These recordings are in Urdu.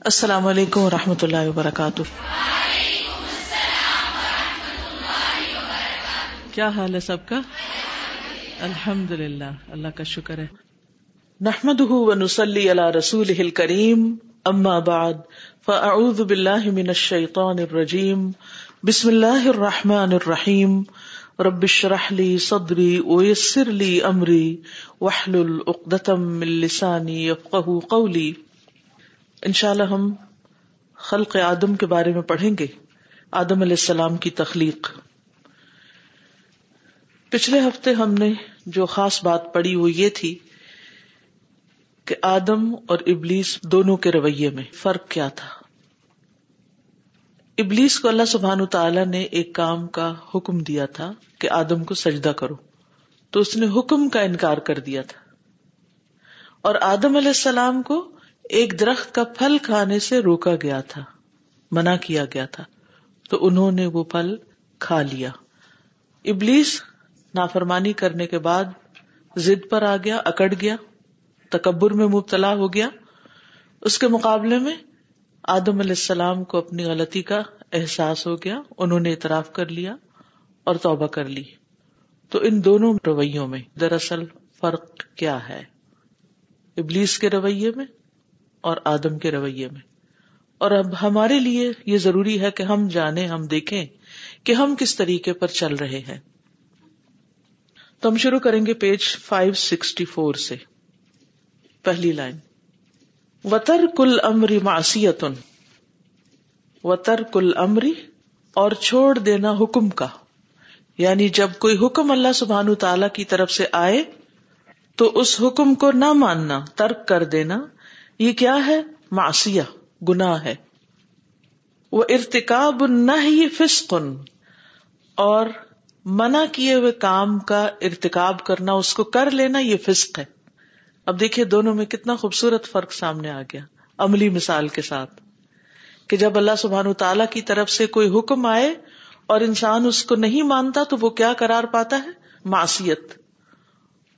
السلام علیکم و رحمۃ اللہ وبرکاتہ۔ کیا حال ہے سب کا؟ الحمد للہ اللہ کا شکر ہے۔ نحمد نسلی اللہ رسول کریم اما بعد، فاعوذ باللہ من الشیطان الرجیم، بسم اللہ الرحمن الرحیم۔ ربش رحلی صدری، ویسر لی امری وحل العقدم من لسانی یفقہ قولی انشاءاللہ ہم خلق آدم کے بارے میں پڑھیں گے، آدم علیہ السلام کی تخلیق۔ پچھلے ہفتے ہم نے جو خاص بات پڑھی وہ یہ تھی کہ آدم اور ابلیس دونوں کے رویے میں فرق کیا تھا۔ ابلیس کو اللہ سبحان تعالی نے ایک کام کا حکم دیا تھا کہ آدم کو سجدہ کرو، تو اس نے حکم کا انکار کر دیا تھا۔ اور آدم علیہ السلام کو ایک درخت کا پھل کھانے سے روکا گیا تھا، منع کیا گیا تھا، تو انہوں نے وہ پھل کھا لیا۔ ابلیس نافرمانی کرنے کے بعد ضد پر آ گیا، اکڑ گیا، تکبر میں مبتلا ہو گیا۔ اس کے مقابلے میں آدم علیہ السلام کو اپنی غلطی کا احساس ہو گیا، انہوں نے اعتراف کر لیا اور توبہ کر لی۔ تو ان دونوں رویوں میں دراصل فرق کیا ہے؟ ابلیس کے رویے میں اور آدم کے رویے میں۔ اور اب ہمارے لیے یہ ضروری ہے کہ ہم جانیں، ہم دیکھیں کہ ہم کس طریقے پر چل رہے ہیں۔ تو ہم شروع کریں گے پیج فائیو سکسٹی فور سے۔ پہلی لائن۔ وطر کل امری معصیتن وطر کل امری اور چھوڑ دینا حکم کا۔ یعنی جب کوئی حکم اللہ سبحان تعالی کی طرف سے آئے تو اس حکم کو نہ ماننا، ترک کر دینا۔ یہ کیا ہے؟ معصیہ، گناہ ہے۔ وہ ارتکاب نہ ہی فسقن اور منع کیے ہوئے کام کا ارتکاب کرنا، اس کو کر لینا، یہ فسق ہے۔ اب دیکھیے دونوں میں کتنا خوبصورت فرق سامنے آ گیا، عملی مثال کے ساتھ۔ کہ جب اللہ سبحان تعالی کی طرف سے کوئی حکم آئے اور انسان اس کو نہیں مانتا، تو وہ کیا کرار پاتا ہے؟ معصیت۔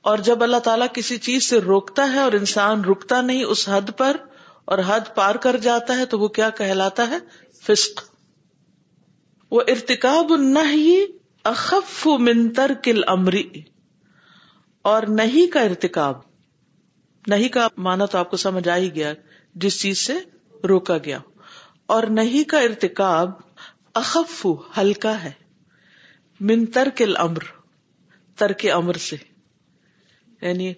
اور جب اللہ تعالیٰ کسی چیز سے روکتا ہے اور انسان رکتا نہیں اس حد پر اور حد پار کر جاتا ہے تو وہ کیا کہلاتا ہے؟ فسق. وہ ارتکاب نہ ہی اخف منتر کل امری اور نہیں کا ارتکاب. نہیں کا مانا تو آپ کو سمجھ آ ہی گیا جس چیز سے روکا گیا. اور نہیں کا ارتکاب اخف ہلکا ہے. من ترک الامر. ترک امر سے. یعنی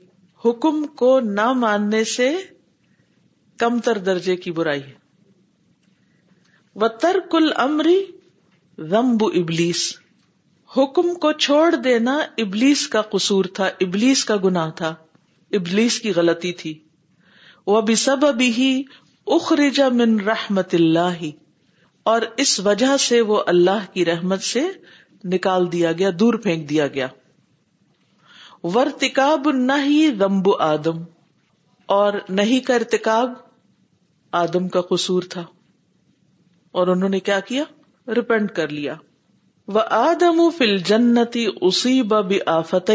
حکم کو نہ ماننے سے کم تر درجے کی برائی ہے۔ و ترک الامری رمب ابلیس حکم کو چھوڑ دینا ابلیس کا قصور تھا ابلیس کا گناہ تھا ابلیس کی غلطی تھی۔ وہ بھی سب ابھی ہی اخرجا من رحمت اللہ اور اس وجہ سے وہ اللہ کی رحمت سے نکال دیا گیا، دور پھینک دیا گیا۔ ورتکاب نہ ہی رمب آدم، اور نہیں کا ارتکاب آدم کا قصور تھا۔ اور انہوں نے کیا کیا؟ ریپینٹ کر لیا۔ وہ آدم فل جنتی اسی بی آفت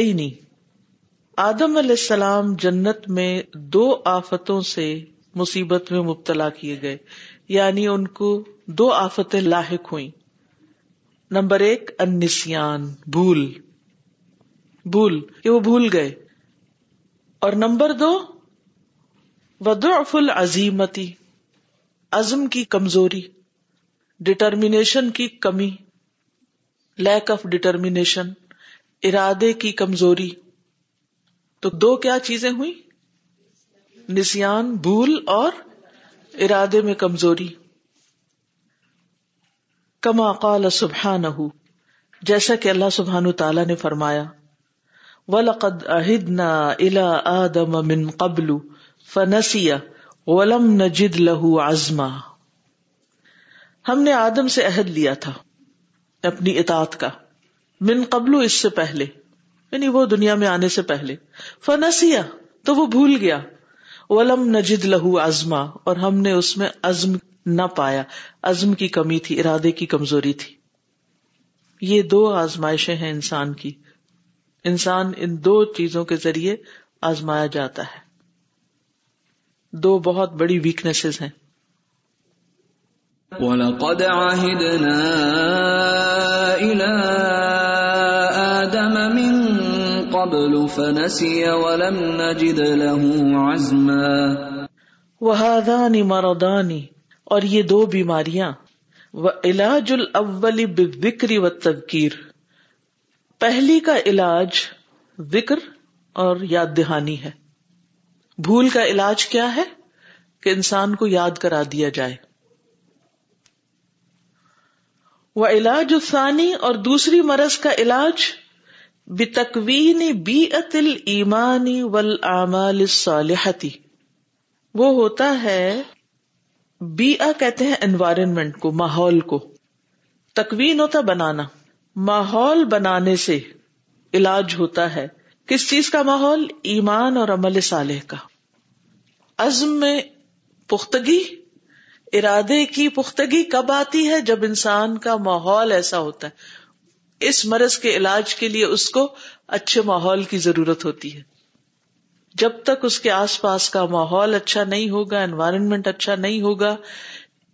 آدم علیہ السلام جنت میں دو آفتوں سے مصیبت میں مبتلا کیے گئے یعنی ان کو دو آفتیں لاحق ہوئی نمبر ایک انسیان، بھول۔ بھول، کہ وہ بھول گئے۔ اور نمبر دو ودعف العظیمتی عزم کی کمزوری ڈٹرمینیشن کی کمی لیک آف ڈٹرمینیشن ارادے کی کمزوری۔ تو دو کیا چیزیں ہوئی نسان بھول اور ارادے میں کمزوری۔ کما قال سبحان جیسا کہ اللہ سبحان تعالی نے فرمایا۔ ولقد عہدنا الى آدم من قبل فنسی ولم نجد له عزما۔ ہم نے آدم سے عہد لیا تھا، اپنی اطاعت کا، من قبل اس سے پہلے یعنی وہ دنیا میں آنے سے پہلے۔ فنسیا تو وہ بھول گیا۔ ولم نجد لہو ازما اور ہم نے اس میں عزم نہ پایا۔ عزم کی کمی تھی، ارادے کی کمزوری تھی۔ یہ دو آزمائشیں ہیں انسان کی۔ انسان ان دو چیزوں کے ذریعے آزمایا جاتا ہے۔ دو بہت بڑی ویکنیسز ہیں۔ وَلَقَدْ عَهِدْنَا إِلَىٰ آدَمَ مِن قَبْلُ فَنَسِيَ وَلَمْ نَجِدْ لَهُ عَزْمًا۔ وَهَذَانِ مَرَضَانِ۔ اور یہ دو بیماریاں۔ وَعِلَاجُ الْأَوَّلِ بِالذِّكْرِ وَالتَّذْكِيرِ۔ پہلی کا علاج ذکر اور یاد دہانی ہے۔ بھول کا علاج کیا ہے؟ کہ انسان کو یاد کرا دیا جائے۔ وہ علاج ثانی اور دوسری مرض کا علاج بتکوین بی اتل ایمانی ول صالحتی وہ ہوتا ہے بی کہتے ہیں انوائرمنٹ کو، ماحول کو۔ تکوین ہوتا بنانا۔ ماحول بنانے سے علاج ہوتا ہے۔ کس چیز کا ماحول؟ ایمان اور عمل صالح کا۔ عزم میں پختگی، ارادے کی پختگی کب آتی ہے؟ جب انسان کا ماحول ایسا ہوتا ہے۔ اس مرض کے علاج کے لیے اس کو اچھے ماحول کی ضرورت ہوتی ہے۔ جب تک اس کے آس پاس کا ماحول اچھا نہیں ہوگا انوائرمنٹ اچھا نہیں ہوگا،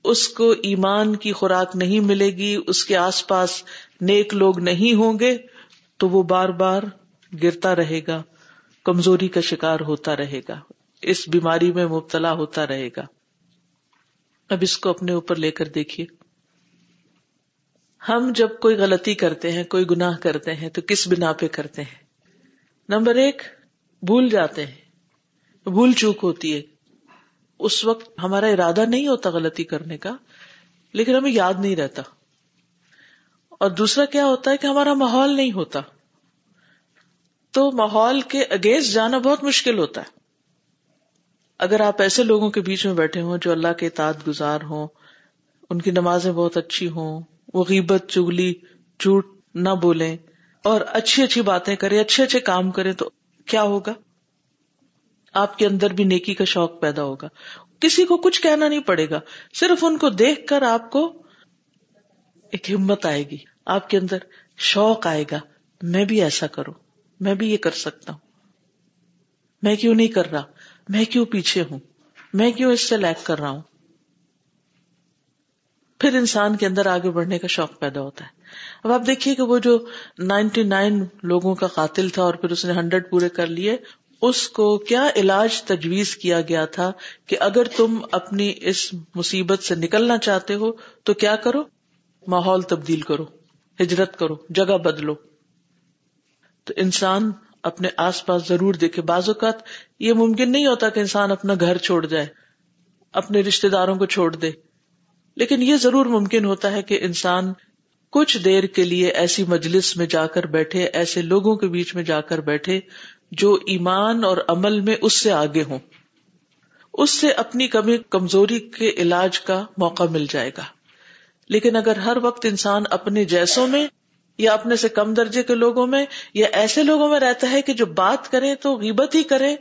اس کو ایمان کی خوراک نہیں ملے گی، اس کے آس پاس نیک لوگ نہیں ہوں گے تو وہ بار بار گرتا رہے گا، کمزوری کا شکار ہوتا رہے گا، اس بیماری میں مبتلا ہوتا رہے گا۔ اب اس کو اپنے اوپر لے کر دیکھیے۔ ہم جب کوئی غلطی کرتے ہیں، کوئی گناہ کرتے ہیں، تو کس بنا پہ کرتے ہیں؟ نمبر ایک، بھول جاتے ہیں۔ بھول چوک ہوتی ہے۔ اس وقت ہمارا ارادہ نہیں ہوتا غلطی کرنے کا، لیکن ہمیں یاد نہیں رہتا۔ اور دوسرا کیا ہوتا ہے کہ ہمارا ماحول نہیں ہوتا۔ تو ماحول کے اگینسٹ جانا بہت مشکل ہوتا ہے۔ اگر آپ ایسے لوگوں کے بیچ میں بیٹھے ہوں جو اللہ کے اطاعت گزار ہوں، ان کی نمازیں بہت اچھی ہوں، وہ غیبت، چگلی، جھوٹ نہ بولیں اور اچھی اچھی باتیں کریں، اچھے اچھے کام کریں، تو کیا ہوگا؟ آپ کے اندر بھی نیکی کا شوق پیدا ہوگا۔ کسی کو کچھ کہنا نہیں پڑے گا، صرف ان کو دیکھ کر آپ کو ایک ہمت آئے گی۔ آپ کے اندر شوق آئے گا۔ میں بھی ایسا کروں۔ میں بھی یہ کر سکتا ہوں۔ میں کیوں نہیں کر رہا؟ میں کیوں پیچھے ہوں؟ میں کیوں اس سے لیک کر رہا ہوں؟ پھر انسان کے اندر آگے بڑھنے کا شوق پیدا ہوتا ہے۔ اب آپ دیکھیے کہ وہ جو نائنٹی نائن لوگوں کا قاتل تھا اور پھر اس نے ہنڈریڈ پورے کر لیے، اس کو کیا علاج تجویز کیا گیا تھا کہ اگر تم اپنی اس مصیبت سے نکلنا چاہتے ہو تو کیا کرو؟ ماحول تبدیل کرو۔ ہجرت کرو، جگہ بدلو۔ تو انسان اپنے آس پاس ضرور دیکھے۔ بعض اوقات یہ ممکن نہیں ہوتا کہ انسان اپنا گھر چھوڑ جائے، اپنے رشتے داروں کو چھوڑ دے۔ لیکن یہ ضرور ممکن ہوتا ہے کہ انسان کچھ دیر کے لیے ایسی مجلس میں جا کر بیٹھے، ایسے لوگوں کے بیچ میں جا کر بیٹھے جو ایمان اور عمل میں اس سے آگے ہوں۔ اس سے اپنی کمی، کمزوری کے علاج کا موقع مل جائے گا۔ لیکن اگر ہر وقت انسان اپنے جیسوں میں یا اپنے سے کم درجے کے لوگوں میں یا ایسے لوگوں میں رہتا ہے کہ جو بات کرے تو غیبت ہی کرے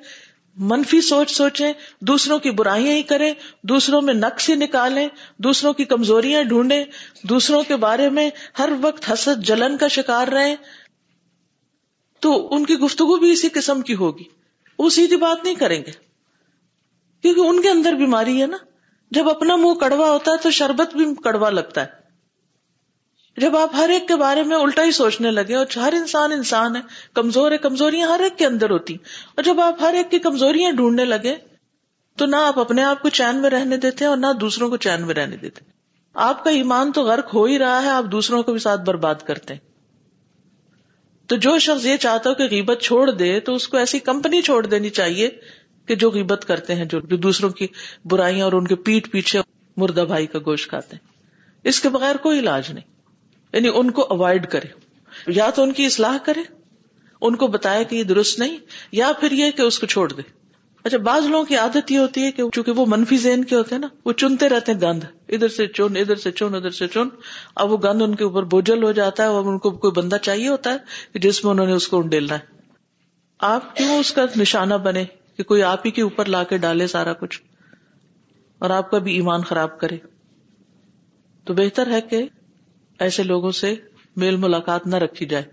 منفی سوچ سوچے دوسروں کی برائیاں ہی کریں، دوسروں میں نقص ہی نکالیں، دوسروں کی کمزوریاں ڈھونڈے دوسروں کے بارے میں ہر وقت حسد جلن کا شکار رہے تو ان کی گفتگو بھی اسی قسم کی ہوگی۔ وہ سیدھی بات نہیں کریں گے۔ کیونکہ ان کے اندر بیماری ہے نا۔ جب اپنا منہ کڑوا ہوتا ہے تو شربت بھی کڑوا لگتا ہے۔ جب آپ ہر ایک کے بارے میں الٹا ہی سوچنے لگے اور ہر انسان انسان ہے، کمزور ہے، کمزوریاں ہر ایک کے اندر ہوتی۔ اور جب آپ ہر ایک کی کمزوریاں ڈھونڈنے لگے تو نہ آپ اپنے آپ کو چین میں رہنے دیتے اور نہ دوسروں کو چین میں رہنے دیتے۔ آپ کا ایمان تو غرق ہو ہی رہا ہے، آپ دوسروں کو بھی ساتھ برباد کرتے ہیں۔ تو جو شخص یہ چاہتا ہو کہ غیبت چھوڑ دے تو اس کو ایسی کمپنی چھوڑ دینی چاہیے کہ جو غیبت کرتے ہیں، جو دوسروں کی برائیاں اور ان کے پیٹ پیچھے مردہ بھائی کا گوشت کھاتے ہیں۔ اس کے بغیر کوئی علاج نہیں۔ یعنی ان کو اوائڈ کرے یا تو ان کی اصلاح کرے ان کو بتایا کہ یہ درست نہیں، یا پھر یہ کہ اس کو چھوڑ دے اچھا بعض لوگوں کی عادت یہ ہوتی ہے کہ چونکہ وہ منفی ذہن کے ہوتے ہیں نا، وہ چنتے رہتے ہیں گند۔ ادھر سے چن، ادھر سے چن، ادھر سے چن۔ اب وہ گند ان کے اوپر بوجھل ہو جاتا ہے اور ان کو کوئی بندہ چاہیے ہوتا ہے جس میں انہوں نے اس کو ڈیلنا ہے۔ آپ کیوں اس کا نشانہ بنے؟ کہ کوئی آپ ہی کے اوپر لا کے ڈالے سارا کچھ اور آپ کا بھی ایمان خراب کرے۔ تو بہتر ہے کہ ایسے لوگوں سے میل ملاقات نہ رکھی جائے۔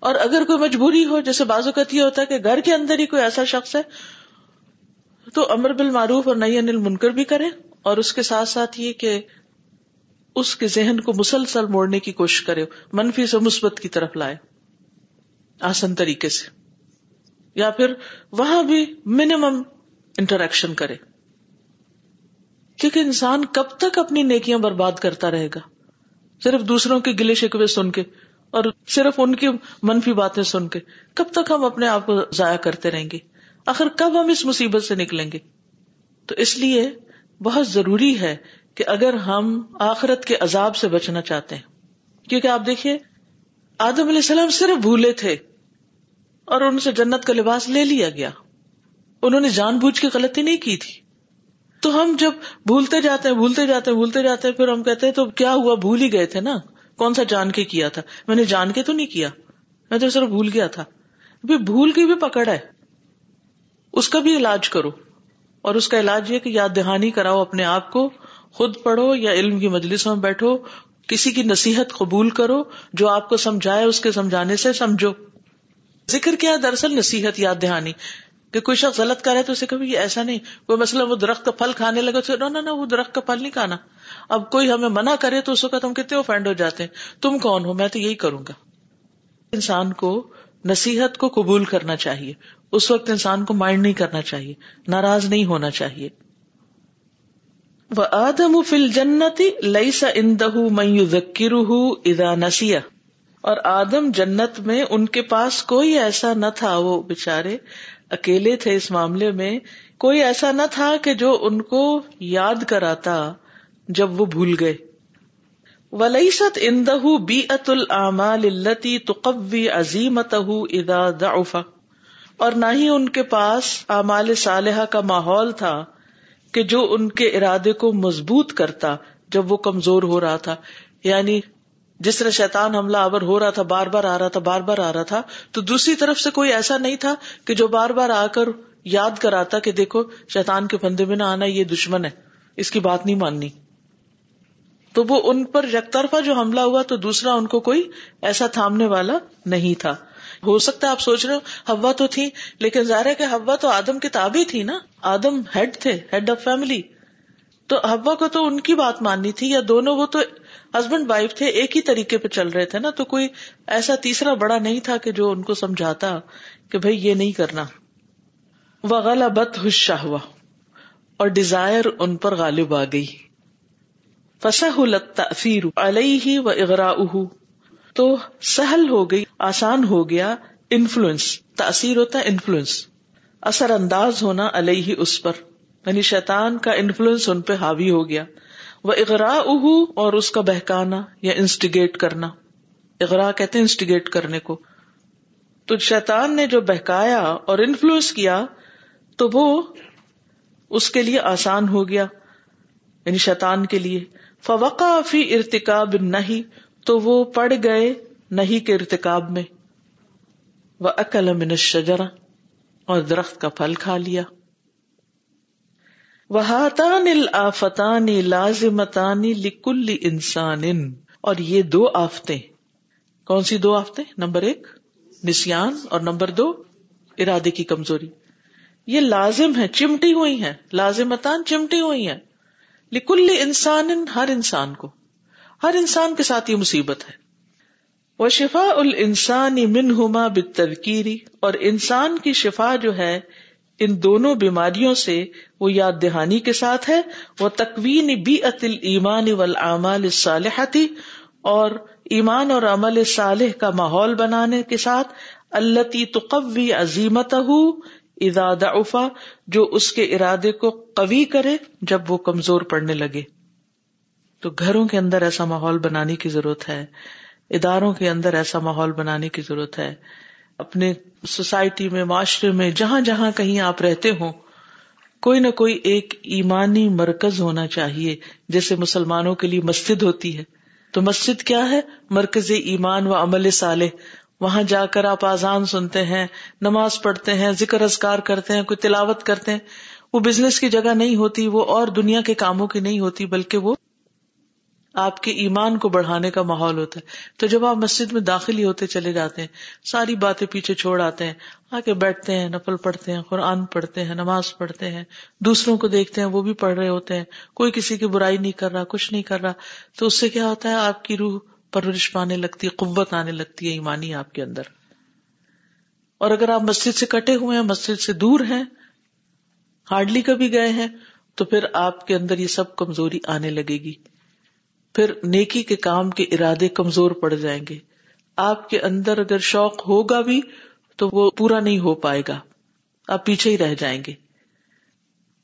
اور اگر کوئی مجبوری ہو، جیسے بازو یہ ہوتا ہے کہ گھر کے اندر ہی کوئی ایسا شخص ہے، تو امر بل معروف اور نئی انل منکر بھی کرے اور اس کے ساتھ ساتھ یہ کہ اس کے ذہن کو مسلسل موڑنے کی کوشش کرے، منفی سے مثبت کی طرف لائے۔ آسن طریقے سے۔ یا پھر وہاں بھی منیمم انٹریکشن کرے۔ کیونکہ انسان کب تک اپنی نیکیاں برباد کرتا رہے گا؟ صرف دوسروں کے گلے شکوے سن کے اور صرف ان کی منفی باتیں سن کے کب تک ہم اپنے آپ کو ضائع کرتے رہیں گے؟ آخر کب ہم اس مصیبت سے نکلیں گے؟ تو اس لیے بہت ضروری ہے کہ اگر ہم آخرت کے عذاب سے بچنا چاہتے ہیں، کیونکہ آپ دیکھیے، آدم علیہ السلام صرف بھولے تھے۔ اور ان سے جنت کا لباس لے لیا گیا۔ انہوں نے جان بوجھ کے غلطی نہیں کی تھی۔ تو ہم جب بھولتے جاتے ہیں، بھولتے جاتے ہیں، بھولتے جاتے ہیں، پھر ہم کہتے ہیں، تو کیا ہوا؟ بھول ہی گئے تھے نا۔ کون سا جان کے کیا تھا؟ میں نے جان کے تو نہیں کیا۔ میں تو صرف بھول گیا تھا۔ بھول کی بھی پکڑ ہے۔ اس کا بھی علاج کرو۔ اور اس کا علاج یہ کہ یاد دہانی کراؤ اپنے آپ کو۔ خود پڑھو یا علم کی مجلسوں میں بیٹھو۔ کسی کی نصیحت قبول کرو۔ جو آپ کو سمجھائے، اس کے سمجھانے سے سمجھو۔ ذکر کیا دراصل نصیحت یاد دہانی کہ کوئی شخص غلط کرے تو اسے کبھی ایسا نہیں، کوئی مسئلہ وہ درخت کا پھل کھانے لگے تو نہ وہ درخت کا پھل نہیں کھانا۔ اب کوئی ہمیں منع کرے تو اس وقت ہم کتنے اوفینڈ ہو جاتے ہیں۔ تم کون ہو؟ میں تو یہی کروں گا۔ انسان کو نصیحت کو قبول کرنا چاہیے۔ اس وقت انسان کو مائنڈ نہیں کرنا چاہیے۔ ناراض نہیں ہونا چاہیے۔ وہ آدم فل جنتی لئی سا اندہ میو ذکر ادا نسیا اور آدم جنت میں ان کے پاس کوئی ایسا نہ تھا، وہ بےچارے اکیلے تھے اس معاملے میں۔ کوئی ایسا نہ تھا کہ جو ان کو یاد کراتا جب وہ بھول گئے۔ ولیست اندہ بی ات العمال التی تقوی عظیمت ادا ضعف اور نہ ہی ان کے پاس اعمال صالحہ کا ماحول تھا کہ جو ان کے ارادے کو مضبوط کرتا جب وہ کمزور ہو رہا تھا۔ یعنی جس طرح شیطان حملہ آور ہو رہا تھا، بار بار آ رہا تھا، بار بار آ رہا تھا، تو دوسری طرف سے کوئی ایسا نہیں تھا کہ جو بار بار آ کر یاد کراتا کہ دیکھو، شیطان کے فندے میں نہ آنا، یہ دشمن ہے، اس کی بات نہیں ماننی۔ تو وہ ان پر یک طرفہ جو حملہ ہوا تو دوسرا ان کو کوئی ایسا تھامنے والا نہیں تھا۔ ہو سکتا ہے آپ سوچ رہے ہو ہوا تو تھی، لیکن ظاہر ہے کہ ہوا تو آدم کتاب ہی تھی نا۔ آدم ہیڈ تھے، ہیڈ آف فیملی۔ تو ہوا کو تو ان کی بات ماننی تھی یا دونوں وہ تو ہسبینڈ وائف تھے، ایک ہی طریقے پہ چل رہے تھے نا، تو کوئی ایسا تیسرا بڑا نہیں تھا کہ جو ان کو سمجھاتا کہ بھائی یہ نہیں کرنا۔ وہ بت ہوا اور ڈیزائر ان پر غالب آ گئی۔ تاثیر علیہ و اغرا تو سہل ہو گئی، آسان ہو گیا انفلوئنس تاثیر ہوتا ہے انفلوئنس اثر انداز ہونا علیہ اس پر یعنی شیطان کا انفلوئنس ان پہ حاوی ہو گیا۔ وہ اغرا اہ اور اس کا بہکانا یا انسٹیگیٹ کرنا۔ اغرا کہتے ہیں انسٹیگیٹ کرنے کو۔ تو شیطان نے جو بہکایا اور انفلوئنس کیا، تو وہ اس کے لیے آسان ہو گیا یعنی شیطان کے لیے۔ فوقا فی ارتقاب نہیں تو وہ پڑ گئے نہیں کے ارتقاب میں۔ وہ اکل من شجرا اور درخت کا پھل کھا لیا۔ وہاتان الآفتان لازمتانی لکل انسان اور یہ دو آفتے کون سی دو آفتے نمبر ایک نسان اور نمبر دو، ارادے کی کمزوری۔ یہ لازم ہے چمٹی ہوئی ہیں۔ لازمتان چمٹی ہوئی ہیں۔ لکل انسان ہر انسان کو۔ ہر انسان کے ساتھ یہ مصیبت ہے۔ وہ شفا السانی من ہوما بترکیری اور انسان کی شفا جو ہے ان دونوں بیماریوں سے وہ یاد دہانی کے ساتھ ہے۔ وہ تکوین بی عطل ایمان اول صالحتی اور ایمان اور عمل صالح کا ماحول بنانے کے ساتھ۔ اللہ تقوی عظیمت افا جو اس کے ارادے کو قوی کرے جب وہ کمزور پڑنے لگے۔ تو گھروں کے اندر ایسا ماحول بنانے کی ضرورت ہے۔ اداروں کے اندر ایسا ماحول بنانے کی ضرورت ہے۔ اپنے سوسائٹی میں، معاشرے میں، جہاں جہاں کہیں آپ رہتے ہوں، کوئی نہ کوئی ایک ایمانی مرکز ہونا چاہیے، جیسے مسلمانوں کے لیے مسجد ہوتی ہے۔ تو مسجد کیا ہے؟ مرکز ایمان و عمل صالح۔ وہاں جا کر آپ آزان سنتے ہیں، نماز پڑھتے ہیں، ذکر ازکار کرتے ہیں، کوئی تلاوت کرتے ہیں۔ وہ بزنس کی جگہ نہیں ہوتی، وہ اور دنیا کے کاموں کی نہیں ہوتی، بلکہ وہ آپ کے ایمان کو بڑھانے کا ماحول ہوتا ہے۔ تو جب آپ مسجد میں داخل ہی ہوتے چلے جاتے ہیں، ساری باتیں پیچھے چھوڑ آتے ہیں آ کے بیٹھتے ہیں، نفل پڑھتے ہیں، قرآن پڑھتے ہیں، نماز پڑھتے ہیں، دوسروں کو دیکھتے ہیں، وہ بھی پڑھ رہے ہوتے ہیں۔ کوئی کسی کی برائی نہیں کر رہا، کچھ نہیں کر رہا۔ تو اس سے کیا ہوتا ہے، آپ کی روح پرورش پانے لگتی ہے قوت آنے لگتی ہے ایمانی آپ کے اندر۔ اور اگر آپ مسجد سے کٹے ہوئے ہیں، مسجد سے دور ہیں، ہارڈلی کبھی گئے ہیں، تو پھر آپ کے اندر یہ سب کمزوری آنے لگے گی۔ پھر نیکی کے کام کے ارادے کمزور پڑ جائیں گے۔ آپ کے اندر اگر شوق ہوگا بھی تو وہ پورا نہیں ہو پائے گا۔ آپ پیچھے ہی رہ جائیں گے۔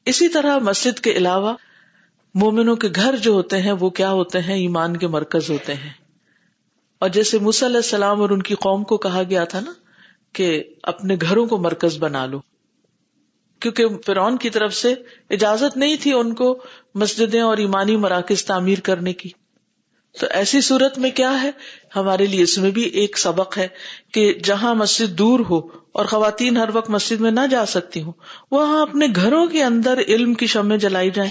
اسی طرح مسجد کے علاوہ مومنوں کے گھر جو ہوتے ہیں وہ کیا ہوتے ہیں؟ ایمان کے مرکز ہوتے ہیں۔ اور جیسے علیہ السلام اور ان کی قوم کو کہا گیا تھا نا کہ اپنے گھروں کو مرکز بنا لو۔ کیونکہ فرعون کی طرف سے اجازت نہیں تھی ان کو مسجدیں اور ایمانی مراکز تعمیر کرنے کی۔ تو ایسی صورت میں کیا ہے؟ ہمارے لیے اس میں بھی ایک سبق ہے کہ جہاں مسجد دور ہو اور خواتین ہر وقت مسجد میں نہ جا سکتی ہوں، وہاں اپنے گھروں کے اندر علم کی شمع جلائی جائیں،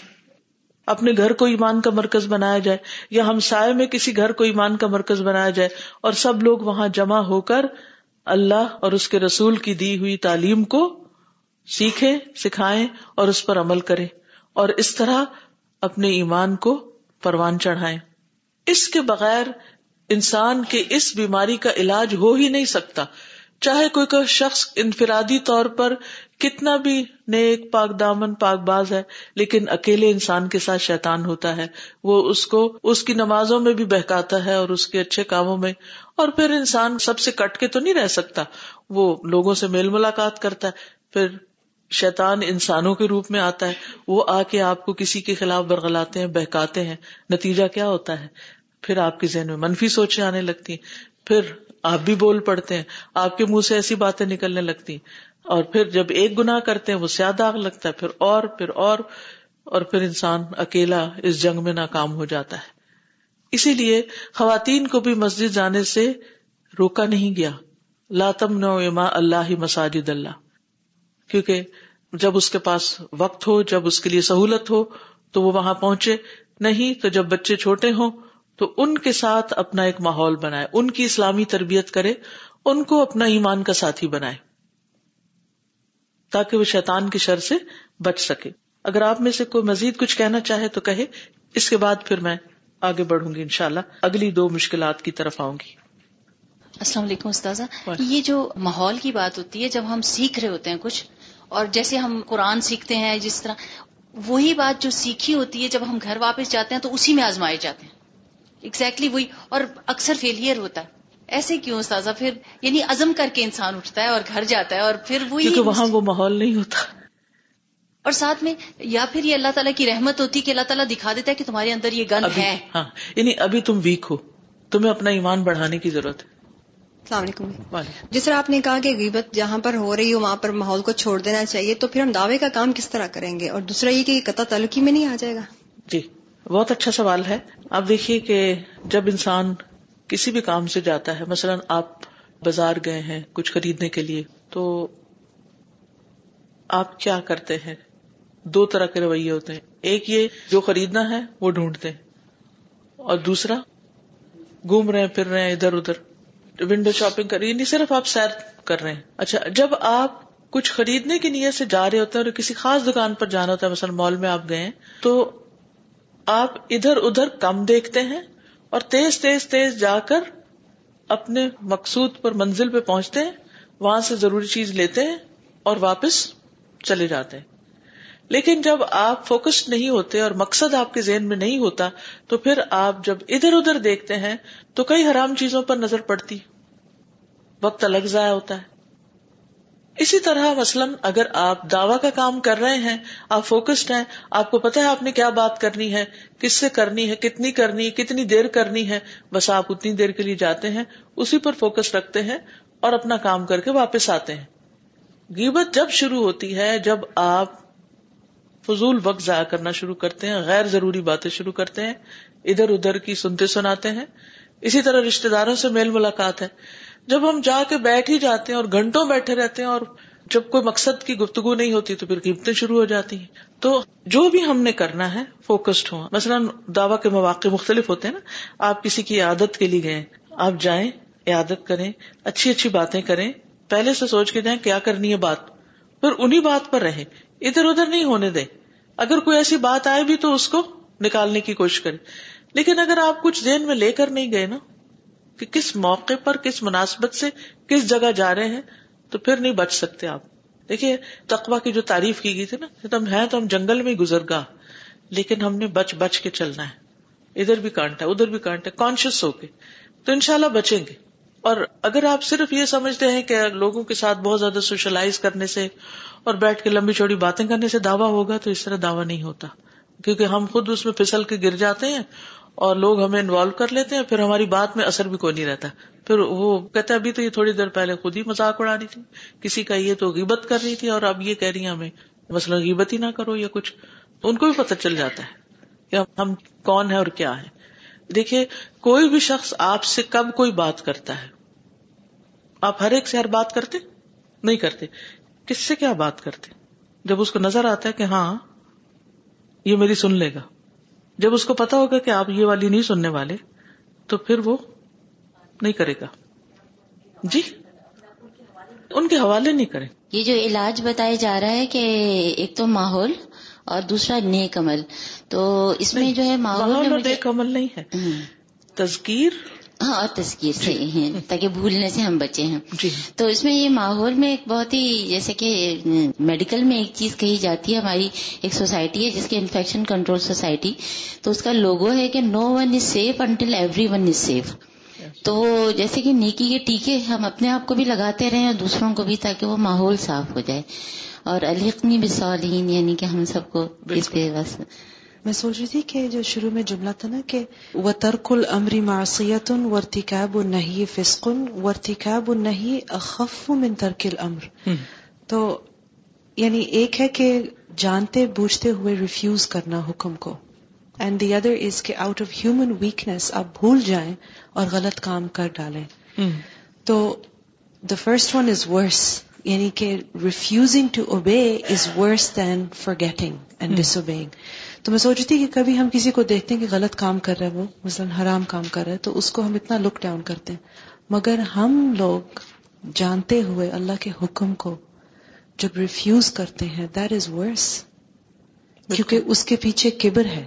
اپنے گھر کو ایمان کا مرکز بنایا جائے، یا ہم سائے میں کسی گھر کو ایمان کا مرکز بنایا جائے اور سب لوگ وہاں جمع ہو کر اللہ اور اس کے رسول کی دی ہوئی تعلیم کو سیکھیں، سکھائیں اور اس پر عمل کریں اور اس طرح اپنے ایمان کو پروان چڑھائیں۔ اس کے بغیر انسان کے اس بیماری کا علاج ہو ہی نہیں سکتا۔ چاہے کوئی کوئی شخص انفرادی طور پر کتنا بھی نیک، پاک دامن، پاک باز ہے، لیکن اکیلے انسان کے ساتھ شیطان ہوتا ہے۔ وہ اس کو، اس کی نمازوں میں بھی بہکاتا ہے اور اس کے اچھے کاموں میں۔ اور پھر انسان سب سے کٹ کے تو نہیں رہ سکتا۔ وہ لوگوں سے میل ملاقات کرتا ہے۔ پھر شیطان انسانوں کے روپ میں آتا ہے، وہ آ کے آپ کو کسی کے خلاف برگلاتے ہیں، بہکاتے ہیں۔ نتیجہ کیا ہوتا ہے؟ پھر آپ کے ذہن میں منفی سوچیں آنے لگتی ہیں۔ پھر آپ بھی بول پڑتے ہیں۔ آپ کے منہ سے ایسی باتیں نکلنے لگتی اور پھر جب ایک گنا کرتے ہیں، وہ سیادہ لگتا ہے۔ پھر اور پھر اور اور پھر انسان اکیلا اس جنگ میں ناکام ہو جاتا ہے۔ اسی لیے خواتین کو بھی مسجد جانے سے روکا نہیں گیا۔ لاتم نو اما اللہ مساجد اللہ۔ کیونکہ جب اس کے پاس وقت ہو جب اس کے لیے سہولت ہو تو وہ وہاں پہنچے۔ نہیں تو جب بچے چھوٹے ہوں تو ان کے ساتھ اپنا ایک ماحول بنائے۔ ان کی اسلامی تربیت کرے ان کو اپنا ایمان کا ساتھی بنائے۔ تاکہ وہ شیطان کی شر سے بچ سکے۔ اگر آپ میں سے کوئی مزید کچھ کہنا چاہے تو کہے۔ اس کے بعد پھر میں آگے بڑھوں گی انشاءاللہ۔ اگلی دو مشکلات کی طرف آؤں گی۔ السلام علیکم استاذہ۔ یہ جو ماحول کی بات ہوتی ہے جب ہم سیکھ رہے ہوتے ہیں کچھ اور جیسے ہم قرآن سیکھتے ہیں جس طرح وہی بات جو سیکھی ہوتی ہے جب ہم گھر واپس جاتے ہیں تو اسی میں آزمائے جاتے ہیں۔ ایگزیکٹلی exactly وہی۔ اور اکثر فیلئر ہوتا ہے۔ ایسے کیوں استاذہ؟ پھر یعنی عزم کر کے انسان اٹھتا ہے اور گھر جاتا ہے اور پھر وہی کیونکہ وہاں وہ ماحول نہیں ہوتا۔ اور ساتھ میں یا پھر یہ اللہ تعالیٰ کی رحمت ہوتی کہ اللہ تعالیٰ دکھا دیتا ہے کہ تمہارے اندر یہ گن ہے۔ ہاں یعنی ابھی تم ویک ہو۔ تمہیں اپنا ایمان بڑھانے کی ضرورت ہے۔ السلام علیکم۔ جس طرح آپ نے کہا کہ غیبت جہاں پر ہو رہی ہو وہاں پر ماحول کو چھوڑ دینا چاہیے تو پھر ہم دعوے کا کام کس طرح کریں گے؟ اور دوسرا یہ کہ قطع تعلقی میں نہیں آ جائے گا۔ جی بہت اچھا سوال ہے۔ آپ دیکھیے کہ جب انسان کسی بھی کام سے جاتا ہے مثلا آپ بازار گئے ہیں کچھ خریدنے کے لیے تو آپ کیا کرتے ہیں؟ دو طرح کے رویے ہوتے ہیں۔ ایک یہ جو خریدنا ہے وہ ڈھونڈتے ہیں۔ اور دوسرا گھوم رہے ہیں پھر رہے ہیں ادھر ادھر۔ ونڈو شاپنگ کر رہی نہیں صرف آپ سیر کر رہے ہیں۔ اچھا جب آپ کچھ خریدنے کی نیت سے جا رہے ہوتے ہیں اور کسی خاص دکان پر جانا ہوتا ہے، مثلا مال میں آپ گئے تو آپ ادھر ادھر کم دیکھتے ہیں اور تیز تیز تیز جا کر اپنے مقصود پر منزل پہ پہنچتے ہیں، وہاں سے ضروری چیز لیتے ہیں اور واپس چلے جاتے ہیں۔ لیکن جب آپ فوکسڈ نہیں ہوتے اور مقصد آپ کے ذہن میں نہیں ہوتا، تو پھر آپ جب ادھر ادھر دیکھتے ہیں، تو کئی حرام چیزوں پر نظر پڑتی۔ وقت الگ ضائع ہوتا ہے۔ اسی طرح مثلاً اگر آپ دعوی کا کام کر رہے ہیں، آپ فوکسڈ ہیں، آپ کو پتا ہے آپ نے کیا بات کرنی ہے، کس سے کرنی ہے، کتنی کرنی ہے کتنی دیر کرنی ہے، بس آپ اتنی دیر کے لیے جاتے ہیں، اسی پر فوکس رکھتے ہیں اور اپنا کام کر کے واپس آتے ہیں۔ گیبت جب شروع ہوتی ہے، جب آپ فضول وقت ضائع کرنا شروع کرتے ہیں، غیر ضروری باتیں شروع کرتے ہیں، ادھر ادھر کی سنتے سناتے ہیں۔ اسی طرح رشتے داروں سے میل ملاقات ہے۔ جب ہم جا کے بیٹھ ہی جاتے ہیں اور گھنٹوں بیٹھے رہتے ہیں اور جب کوئی مقصد کی گفتگو نہیں ہوتی تو پھر قیمتیں شروع ہو جاتی ہیں۔ تو جو بھی ہم نے کرنا ہے فوکسڈ ہو مثلاً دعوی کے مواقع مختلف ہوتے ہیں نا۔ آپ کسی کی عادت کے لیے گئے، آپ جائیں عادت کریں، اچھی اچھی باتیں کریں، پہلے سے سوچ کے جائیں کیا کرنی ہے بات۔ پھر انہیں بات پر رہیں۔ ادھر ادھر نہیں ہونے دیں۔ اگر کوئی ایسی بات آئے بھی تو اس کو نکالنے کی کوشش کریں۔ لیکن اگر آپ کچھ دین میں لے کر نہیں گئے نا کہ کس موقع پر، کس مناسبت سے کس جگہ جا رہے ہیں، تو پھر نہیں بچ سکتے آپ۔ دیکھیے تقوا کی جو تعریف کی گئی تھی نا ہم ہیں تو ہم جنگل میں گزر گا لیکن ہم نے بچ بچ کے چلنا ہے۔ ادھر بھی کانٹا ہے، ادھر بھی کانٹا ہے کانشیس ہو کے۔ تو انشاءاللہ بچیں گے۔ اور اگر آپ صرف یہ سمجھتے ہیں کہ لوگوں کے ساتھ بہت زیادہ سوشلائز کرنے سے اور بیٹھ کے لمبی چوڑی باتیں کرنے سے دعویٰ ہوگا، تو اس طرح دعویٰ نہیں ہوتا۔ کیونکہ ہم خود اس میں پھسل کے گر جاتے ہیں اور لوگ ہمیں انوالو کر لیتے ہیں، پھر ہماری بات میں اثر بھی کوئی نہیں رہتا۔ پھر وہ کہتے ابھی تو یہ تھوڑی دیر پہلے خود ہی مذاق اڑا رہی تھی۔ کسی کا یہ تو غیبت کر رہی تھی اور اب یہ کہہ رہی ہیں ہمیں، مثلا غیبت ہی نہ کرو یا کچھ۔ ان کو بھی پتہ چل جاتا ہے کہ ہم کون ہے اور کیا ہے دیکھیے، کوئی بھی شخص آپ سے کب کوئی بات کرتا ہے؟ آپ ہر ایک سے ہر بات کرتے؟ نہیں کرتے۔ کس سے کیا بات کرتے؟ جب اس کو نظر آتا ہے کہ ہاں یہ میری سن لے گا۔ جب اس کو پتا ہوگا کہ آپ یہ والی نہیں سننے والے تو پھر وہ نہیں کرے گا۔ جی؟ ان کے حوالے نہیں کریں۔ یہ جو علاج بتایا جا رہا ہے کہ ایک تو ماحول اور دوسرا نیک عمل۔ تو اس میں جو ہے ماحول نیک عمل نہیں ہے۔ تذکیر ہاں اور تذکیر سے ہیں تاکہ بھولنے سے ہم بچے ہیں۔ جی۔ تو اس میں یہ ماحول میں ایک بہت ہی جیسے کہ میڈیکل میں ایک چیز کہی جاتی ہے ہماری ایک سوسائٹی ہے جس کی انفیکشن کنٹرول سوسائٹی۔ تو اس کا لوگو ہے کہ no one is safe until everyone is safe safe تو جیسے کہ نیکی کے ٹیکے ہم اپنے آپ کو بھی لگاتے رہیں اور دوسروں کو بھی تاکہ وہ ماحول صاف ہو جائے۔ اور الحقنی بسالین یعنی کہ ہم سب کو اس پہ بس میں سوچ رہی تھی کہ جو شروع میں جملہ تھا نا کہ وہ ترک المری معصیت ورتکاب النہی فسقن ورتکاب النہی اخف من ترک الامر تو یعنی ایک ہے کہ جانتے بوجھتے ہوئے ریفیوز کرنا حکم کو اینڈ دی ادر از کے آؤٹ آف ہیومن ویکنیس آپ بھول جائیں اور غلط کام کر ڈالیں۔ تو the first one is worse یعنی کہ refusing to obey is worse than forgetting and disobeying تو میں سوچ رہی تھی کہ کبھی ہم کسی کو دیکھتے ہیں کہ غلط کام کر رہا ہے وہ مثلاً حرام کام کر رہا ہے تو اس کو ہم اتنا لک ڈاؤن کرتے ہیں۔ مگر ہم لوگ جانتے ہوئے اللہ کے حکم کو جب ریفیوز کرتے ہیں دیٹ از ورس کیونکہ اس کے پیچھے کبر ہے۔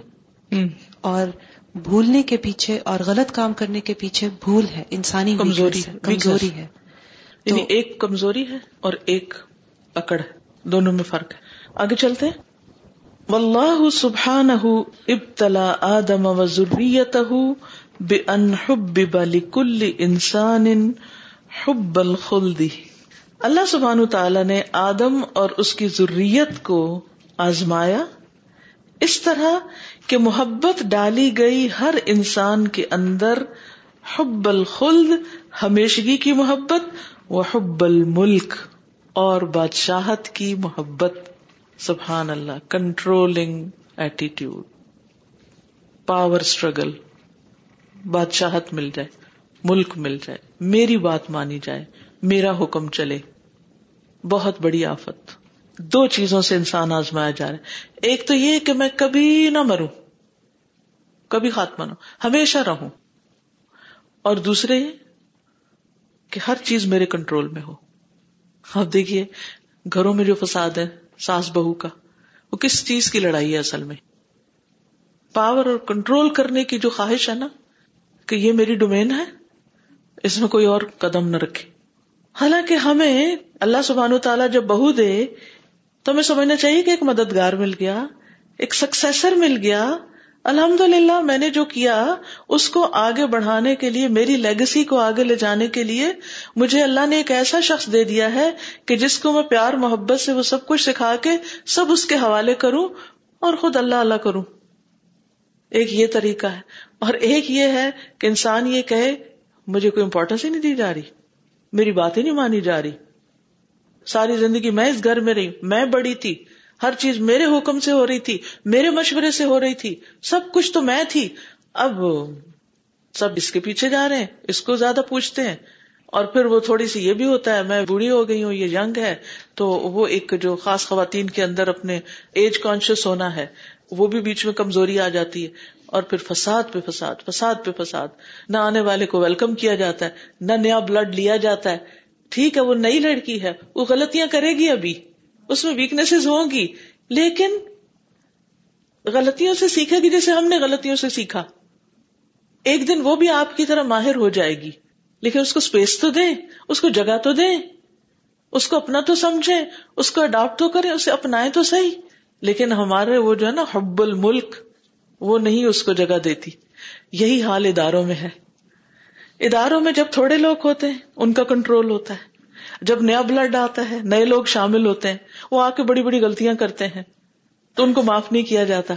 اور بھولنے کے پیچھے اور غلط کام کرنے کے پیچھے بھول ہے انسانی کمزوری کمزوری ہے۔ یعنی ایک کمزوری ہے اور ایک اکڑ ہے دونوں میں فرق ہے۔ آگے چلتے ہیں۔ واللہ سبحانہ ابتلا آدم و ذریته بان حبب لكل انسان حب الخلد. اللہ سبحانہ تعالی نے آدم اور اس کی ذریت کو آزمایا، اس طرح کہ محبت ڈالی گئی ہر انسان کے اندر حب الخلد، ہمیشگی کی محبت، و حب الملک اور بادشاہت کی محبت۔ سبحان اللہ کنٹرولنگ ایٹیٹیوڈ پاور اسٹرگل بادشاہت مل جائے، ملک مل جائے، میری بات مانی جائے، میرا حکم چلے، بہت بڑی آفت۔ دو چیزوں سے انسان آزمایا جا رہا ہے۔ ایک تو یہ کہ میں کبھی نہ مروں، کبھی خاتمہ نہ ہمیشہ رہوں۔ اور دوسرے کہ ہر چیز میرے کنٹرول میں ہو۔ اب دیکھیے، گھروں میں جو فساد ہے ساس بہو کا۔ وہ کس چیز کی لڑائی ہے اصل میں؟ پاور اور کنٹرول کرنے کی جو خواہش ہے نا، کہ یہ میری ڈومین ہے، اس میں کوئی اور قدم نہ رکھے۔ حالانکہ ہمیں اللہ سبحان تعالیٰ جب بہو دے، تو ہمیں سمجھنا چاہیے کہ ایک مددگار مل گیا، ایک سکسیسر مل گیا الحمد للہ میں نے جو کیا، اس کو آگے بڑھانے کے لیے، میری لیگسی کو آگے لے جانے کے لیے، مجھے اللہ نے ایک ایسا شخص دے دیا ہے کہ جس کو میں پیار، محبت سے وہ سب کچھ سکھا کے سب اس کے حوالے کروں اور خود اللہ اللہ کروں۔ ایک یہ طریقہ ہے۔ اور ایک یہ ہے کہ انسان یہ کہے، مجھے کوئی امپورٹینس ہی نہیں دی جا رہی۔ میری بات ہی نہیں مانی جا رہی۔ ساری زندگی میں اس گھر میں رہی۔ میں بڑی تھی۔ ہر چیز میرے حکم سے ہو رہی تھی، میرے مشورے سے ہو رہی تھی، سب کچھ تو میں تھی۔ اب سب اس کے پیچھے جا رہے ہیں، اس کو زیادہ پوچھتے ہیں۔ اور پھر وہ تھوڑی سی یہ بھی ہوتا ہے، میں بوڑھی ہو گئی ہوں، یہ ینگ ہے، تو وہ ایک جو خاص خواتین کے اندر اپنے ایج کانشیس ہونا ہے، وہ بھی بیچ میں کمزوری آ جاتی ہے۔ اور پھر فساد پہ فساد فساد پہ فساد۔ نہ آنے والے کو ویلکم کیا جاتا ہے، نہ نیا بلڈ لیا جاتا ہے۔ ٹھیک ہے، وہ نئی لڑکی ہے، وہ غلطیاں کرے گی ابھی۔ اس میں ویکنیس ہوں گی۔ لیکن غلطیوں سے سیکھے گی جیسے ہم نے غلطیوں سے سیکھا۔ ایک دن وہ بھی آپ کی طرح ماہر ہو جائے گی۔ لیکن اس کو اسپیس تو دیں، اس کو جگہ تو دیں، اس کو اپنا تو سمجھے اس کو اڈاپٹ تو کرے اسے اپنائے تو صحیح۔ لیکن ہمارے وہ جو ہے نا حب الملک، وہ نہیں اس کو جگہ دیتی۔ یہی حال اداروں میں ہے۔ اداروں میں جب تھوڑے لوگ ہوتے ہیں، ان کا کنٹرول ہوتا ہے۔ جب نیا بلڈ آتا ہے، نئے لوگ شامل ہوتے ہیں، وہ آ کے بڑی بڑی غلطیاں کرتے ہیں۔ تو ان کو معاف نہیں کیا جاتا،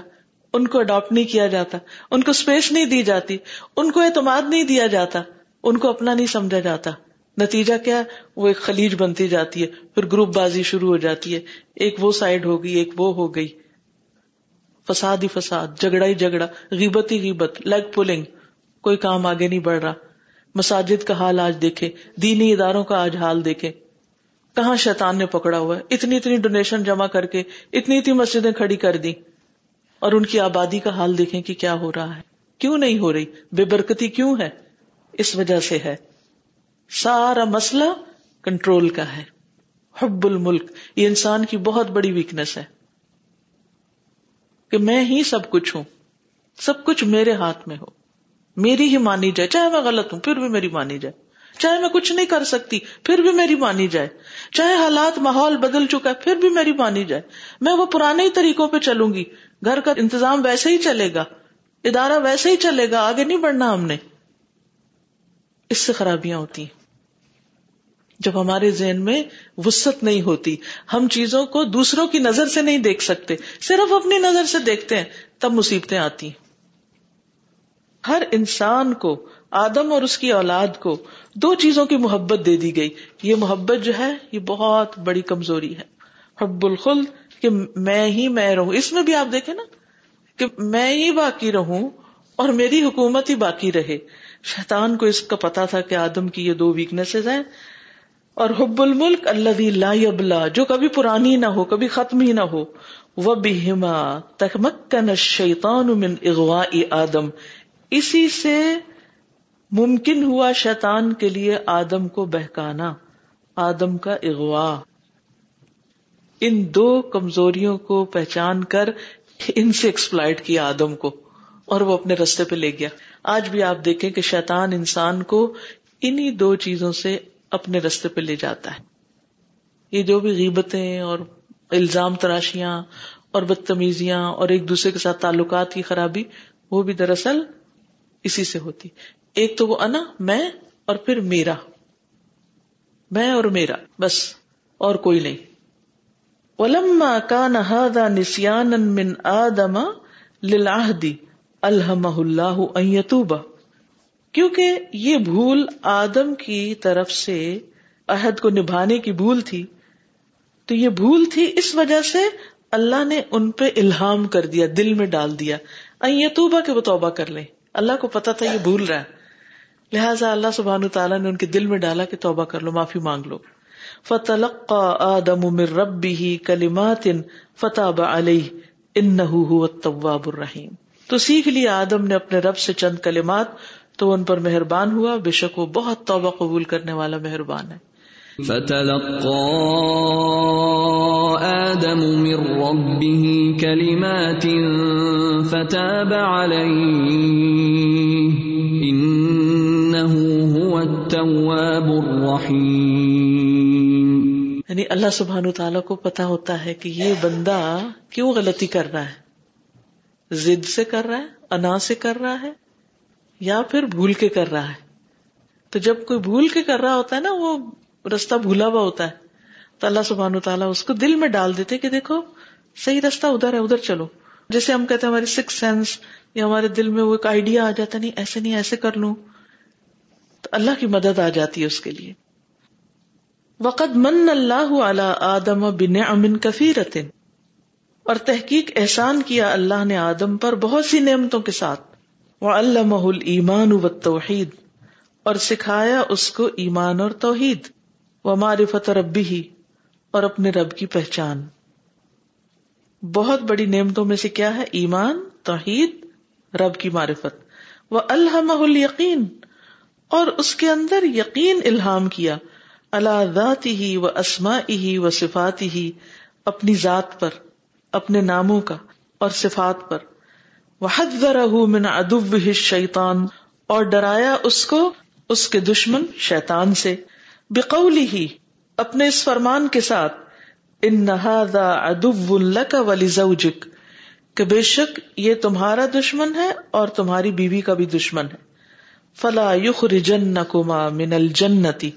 ان کو اڈاپٹ نہیں کیا جاتا، ان کو اسپیس نہیں دی جاتی، ان کو اعتماد نہیں دیا جاتا، ان کو اپنا نہیں سمجھا جاتا۔ نتیجہ کیا؟ وہ ایک خلیج بنتی جاتی ہے، پھر گروپ بازی شروع ہو جاتی ہے۔ ایک وہ سائڈ ہو گئی، ایک وہ ہو گئی۔ فساد ہی فساد، جھگڑا ہی جھگڑا، غیبت ہی غیبت لیگ پولنگ کوئی کام آگے نہیں بڑھ رہا۔ مساجد کا حال آج دیکھے، دینی اداروں کا آج حال دیکھے۔ کہاں شیطان نے پکڑا ہوا ہے؟ اتنی اتنی ڈونیشن جمع کر کے، اتنی اتنی مسجدیں کھڑی کر دی اور ان کی آبادی کا حال دیکھیں کہ کیا ہو رہا ہے۔ کیوں نہیں ہو رہی؟ بے برکتی کیوں ہے؟ اس وجہ سے ہے۔ سارا مسئلہ کنٹرول کا ہے۔ حب الملک، یہ انسان کی بہت بڑی ویکنیس ہے۔ کہ میں ہی سب کچھ ہوں۔ سب کچھ میرے ہاتھ میں ہو۔ میری ہی مانی جائے، چاہے میں غلط ہوں، پھر بھی میری مانی جائے۔ چاہے میں کچھ نہیں کر سکتی، پھر بھی میری مانی جائے۔ چاہے حالات، ماحول بدل چکا ہے، پھر بھی میری مانی جائے۔ میں وہ پرانے ہی طریقوں پہ چلوں گی۔ گھر کا انتظام ویسے ہی چلے گا۔ ادارہ ویسے ہی چلے گا۔ آگے نہیں بڑھنا ہم نے۔ اس سے خرابیاں ہوتی ہیں۔ جب ہمارے ذہن میں وسط نہیں ہوتی، ہم چیزوں کو دوسروں کی نظر سے نہیں دیکھ سکتے، صرف اپنی نظر سے دیکھتے ہیں، تب مصیبتیں آتی ہیں۔ ہر انسان کو، آدم اور اس کی اولاد کو دو چیزوں کی محبت دے دی گئی۔ یہ محبت جو ہے، یہ بہت بڑی کمزوری ہے۔ حب الخل کہ میں ہی میں رہوں۔ اس میں بھی آپ دیکھیں نا، کہ میں ہی باقی رہوں اور میری حکومت ہی باقی رہے۔ شیطان کو اس کا پتا تھا کہ آدم کی یہ دو ویکنیس ہیں۔ اور حب الملک اللہ لا ابلا جو کبھی پرانی نہ ہو، کبھی ختم ہی نہ ہو۔ وہ بہما تکمکن شیتان من اغوا آدم۔ اسی سے ممکن ہوا شیطان کے لیے آدم کو بہکانا، آدم کا اغوا۔ ان دو کمزوریوں کو پہچان کر ان سے ایکسپلائٹ کیا آدم کو اور وہ اپنے رستے پہ لے گیا۔ آج بھی آپ دیکھیں کہ شیطان انسان کو انہی دو چیزوں سے اپنے رستے پہ لے جاتا ہے۔ یہ جو بھی غیبتیں اور الزام تراشیاں اور بدتمیزیاں اور ایک دوسرے کے ساتھ تعلقات کی خرابی، وہ بھی دراصل اسی سے ہوتی۔ ایک تو وہ انا، میں اور پھر میرا۔ میں اور میرا، بس، اور کوئی نہیں۔ ولما كان هذا نسيانا من آدم للعهد الحمہ اللہ یتوبا کیونکہ یہ بھول آدم کی طرف سے عہد کو نبھانے کی بھول تھی۔ تو یہ بھول تھی اس وجہ سے اللہ نے ان پہ الہام کر دیا، دل میں ڈال دیا۔ یتوبا کہ وہ توبہ کر لیں۔ اللہ کو پتا تھا یہ بھول رہا ہے۔ لہٰذا اللہ سبحان تعالیٰ نے ان کے دل میں ڈالا کہ توبہ کر لو، معافی مانگ لو۔ فتلق آدم من ربه کلمات فتاب علیہ انه هو التواب الرحیم تو سیکھ لیا، آدم نے اپنے رب سے چند کلمات تو ان پر مہربان ہوا۔ بے شک وہ بہت توبہ قبول کرنے والا مہربان ہے۔ فتلقى آدم من ربه كلمات فتاب عليه. إنه هو التواب الرحيم. یعنی اللہ سبحانہ تعالیٰ کو پتا ہوتا ہے کہ یہ بندہ کیوں غلطی کر رہا ہے؟ زد سے کر رہا ہے؟ انا سے کر رہا ہے؟ یا پھر بھول کے کر رہا ہے؟ تو جب کوئی بھول کے کر رہا ہوتا ہے نا، وہ رستہ بھولا ہوا ہوتا ہے تو اللہ سبحان تعالیٰ اس کو دل میں ڈال دیتے کہ دیکھو، صحیح رستہ ادھر ہے، ادھر چلو۔ جیسے ہم کہتے ہیں ہماری سکس سینس یا ہمارے دل میں وہ ایک آئیڈیا آ جاتا نہیں، ایسے نہیں، ایسے کر لوں۔ تو اللہ کی مدد آ جاتی ہے اس کے لیے۔ وقت من اللہ اعلی آدم بن امن کفیرتن اور تحقیق احسان کیا اللہ نے آدم پر بہت سی نعمتوں کے ساتھ۔ وہ اللہ ایمان و توحید اور سکھایا اس کو ایمان اور توحید۔ و معرفت ربی ہی اور اپنے رب کی پہچان۔ بہت بڑی نعمتوں میں سے کیا ہے؟ ایمان، توحید، رب کی معرفت۔ وہ الحمہ یقین اور اس کے اندر یقین الہام کیا۔ اللہ ذات ہی و اسما ہی و صفات ہی اپنی ذات پر، اپنے ناموں کا اور صفات پر۔ وحد من ادب شیطان اور ڈرایا اس کو، اس کے دشمن شیطان سے۔ بقولی ہی اپنے اس فرمان کے ساتھ کہ بے شک یہ تمہارا دشمن ہے اور تمہاری بیوی کا بھی دشمن ہے۔ فلا یخ رجن کما من الجنتی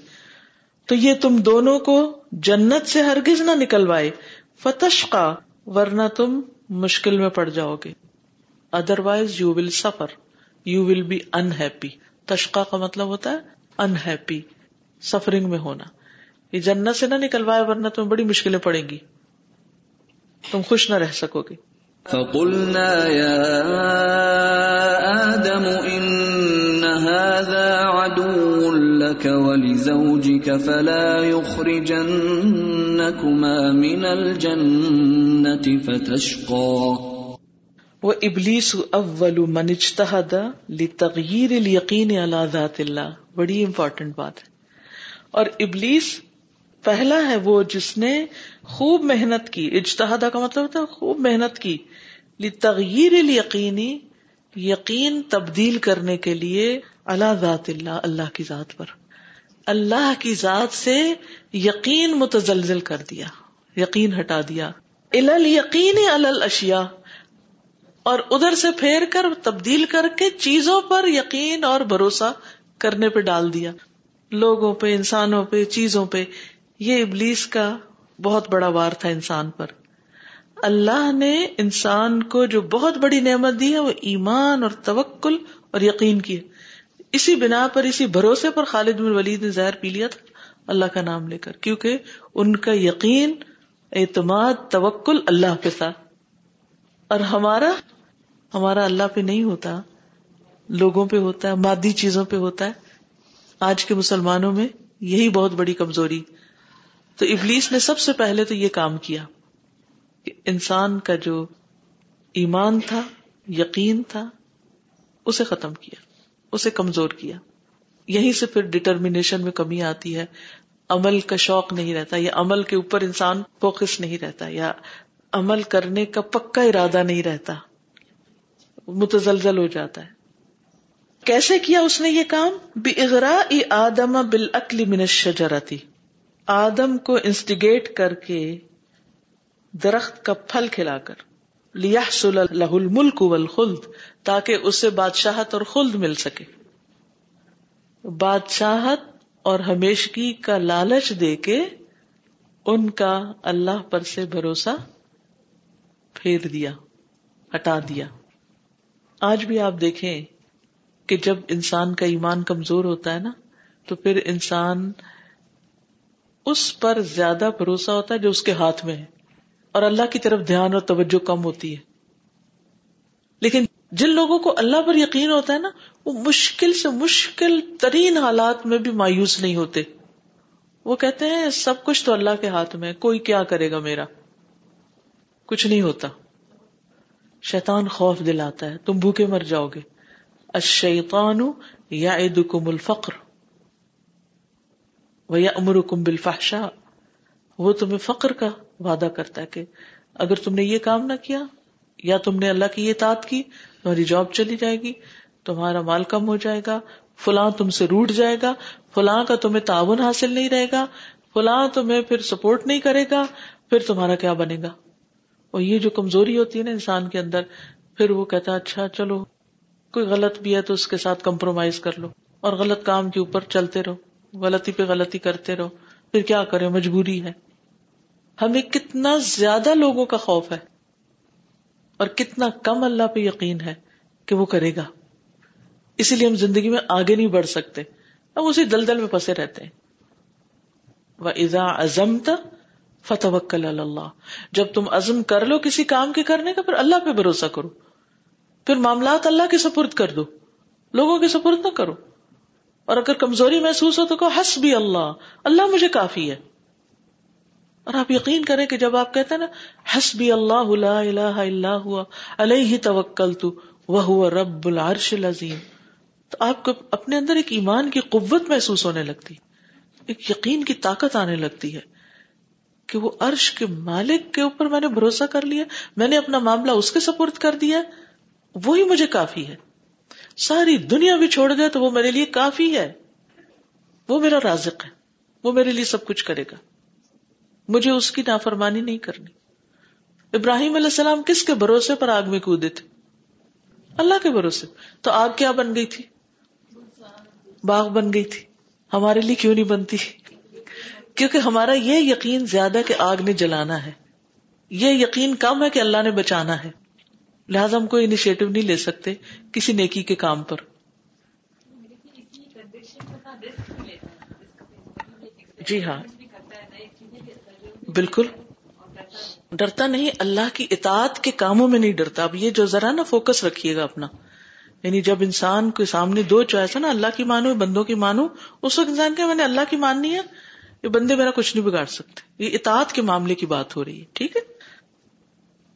تو یہ تم دونوں کو جنت سے ہرگز نہ نکلوائے فتش کا ورنہ تم مشکل میں پڑ جاؤ گے۔ Other wise you will suffer you will be unhappy تشقا کا مطلب ہوتا ہے انہیپی سفرنگ میں ہونا۔ یہ جنت سے نہ نکلوائے ورنہ تمہیں بڑی مشکلیں پڑیں گی۔ تم خوش نہ رہ سکو گے فقلنا يا آدم إن هذا عدو لك ولزوجك فلا يخرجنكما من الجنة فتشقى۔ وہ ابلیس اول من اجتہد لتغیر الیقین علی ذات اللہ۔ بڑی امپورٹنٹ بات ہے۔ اور ابلیس پہلا ہے وہ جس نے خوب محنت کی، اجتہادہ کا مطلب ہوتا ہے خوب محنت کی تغیر یقینی یقین تبدیل کرنے کے لیے اللہ ذات اللہ اللہ کی ذات پر۔ اللہ کی ذات سے یقین متزلزل کر دیا، یقین ہٹا دیا۔ الل یقین اشیا اور ادھر سے پھیر کر تبدیل کر کے چیزوں پر یقین اور بھروسہ کرنے پہ ڈال دیا۔ لوگوں پہ، انسانوں پہ، چیزوں پہ، یہ ابلیس کا بہت بڑا وار تھا انسان پر۔ اللہ نے انسان کو جو بہت بڑی نعمت دی ہے، وہ ایمان اور توکل اور یقین کی ہے۔ اسی بنا پر، اسی بھروسے پر خالد بن ولید نے زہر پی لیا تھا اللہ کا نام لے کر، کیونکہ ان کا یقین، اعتماد، توکل اللہ پہ تھا۔ اور ہمارا ہمارا اللہ پہ نہیں ہوتا، لوگوں پہ ہوتا ہے، مادی چیزوں پہ ہوتا ہے۔ آج کے مسلمانوں میں یہی بہت بڑی کمزوری۔ تو ابلیس نے سب سے پہلے تو یہ کام کیا کہ انسان کا جو ایمان تھا، یقین تھا، اسے ختم کیا، اسے کمزور کیا۔ یہیں سے پھر ڈٹرمینیشن میں کمی آتی ہے۔ عمل کا شوق نہیں رہتا یا عمل کے اوپر انسان فوکس نہیں رہتا یا عمل کرنے کا پکا ارادہ نہیں رہتا۔ متزلزل ہو جاتا ہے۔ کیسے کیا اس نے یہ کام؟ بے اغرا آدم بال اکلی منشرتی آدم کو انسٹیگیٹ کر کے درخت کا پھل کھلا کر۔ لیا لہ الملک والخلد، تاکہ اسے بادشاہت اور خلد مل سکے۔ بادشاہت اور ہمیشگی کا لالچ دے کے ان کا اللہ پر سے بھروسہ پھیر دیا، ہٹا دیا۔ آج بھی آپ دیکھیں کہ جب انسان کا ایمان کمزور ہوتا ہے نا، تو پھر انسان اس پر زیادہ بھروسہ ہوتا ہے جو اس کے ہاتھ میں ہے۔ اور اللہ کی طرف دھیان اور توجہ کم ہوتی ہے۔ لیکن جن لوگوں کو اللہ پر یقین ہوتا ہے نا، وہ مشکل سے مشکل ترین حالات میں بھی مایوس نہیں ہوتے۔ وہ کہتے ہیں، سب کچھ تو اللہ کے ہاتھ میں کوئی کیا کرے گا میرا؟ کچھ نہیں ہوتا۔ شیطان خوف دلاتا ہے، تم بھوکے مر جاؤ گے۔ الشیطان یعدکم الفقر یا امر کم بالفحشاء. وہ تمہیں فقر کا وعدہ کرتا ہے کہ اگر تم نے یہ کام نہ کیا یا تم نے اللہ کی یہ تعت کی، تمہاری جاب چلی جائے گی، تمہارا مال کم ہو جائے گا، فلاں تم سے روٹ جائے گا، فلاں کا تمہیں تعاون حاصل نہیں رہے گا، فلاں تمہیں پھر سپورٹ نہیں کرے گا، پھر تمہارا کیا بنے گا؟ اور یہ جو کمزوری ہوتی ہے نا انسان کے اندر، پھر وہ کہتا اچھا چلو۔ کوئی غلط بھی ہے تو اس کے ساتھ کمپرومائز کر لو اور غلط کام کے اوپر چلتے رہو، غلطی پہ غلطی کرتے رہو، پھر کیا کرے مجبوری ہے۔ ہمیں کتنا زیادہ لوگوں کا خوف ہے اور کتنا کم اللہ پہ یقین ہے کہ وہ کرے گا۔ اسی لیے ہم زندگی میں آگے نہیں بڑھ سکتے، ہم اسی دلدل میں پھنسے رہتے ہیں۔ وہ ازا ازم فتح اللہ جب تم عزم کر لو کسی کام کے کرنے کا، پھر اللہ پہ بھروسہ کرو۔ پھر معاملات اللہ کے سپرد کر دو، لوگوں کے سپرد نہ کرو۔ اور اگر کمزوری محسوس ہو تو کہو حس بھی اللہ اللہ مجھے کافی ہے۔ اور آپ یقین کریں کہ جب آپ کہتے ہیں نا حس بھی اللہ الہ الا ہوا، علیہ توکل تو وہ رب العرش العظیم۔ تو آپ کو اپنے اندر ایک ایمان کی قوت محسوس ہونے لگتی، ایک یقین کی طاقت آنے لگتی ہے کہ وہ عرش کے مالک کے اوپر میں نے بھروسہ کر لیا، میں نے اپنا معاملہ اس کے سپورٹ کر دیا۔ وہی مجھے کافی ہے۔ ساری دنیا بھی چھوڑ گئے تو وہ میرے لیے کافی ہے۔ وہ میرا رازق ہے۔ وہ میرے لیے سب کچھ کرے گا۔ مجھے اس کی نافرمانی نہیں کرنی۔ ابراہیم علیہ السلام کس کے بھروسے پر آگ میں کودے تھے؟ اللہ کے بھروسے۔ تو آگ کیا بن گئی تھی؟ باغ بن گئی تھی۔ ہمارے لیے کیوں نہیں بنتی؟ کیونکہ ہمارا یہ یقین زیادہ کہ آگ نے جلانا ہے۔ یہ یقین کم ہے کہ اللہ نے بچانا ہے۔ لہٰذا ہم کوئی انیشیٹو نہیں لے سکتے کسی نیکی کے کام پر۔ جی ہاں۔ بالکل۔ ڈرتا نہیں، اللہ کی اطاعت کے کاموں میں نہیں ڈرتا۔ اب یہ جو ذرا نا فوکس رکھیے گا اپنا۔ یعنی جب انسان کے سامنے دو چوائس ہے نا، اللہ کی مانو، بندوں کی مانو، اس وقت انسان کے میں نے اللہ کی ماننی ہے، یہ بندے میرا کچھ نہیں بگاڑ سکتے۔ یہ اطاعت کے معاملے کی بات ہو رہی ہے، ٹھیک ہے؟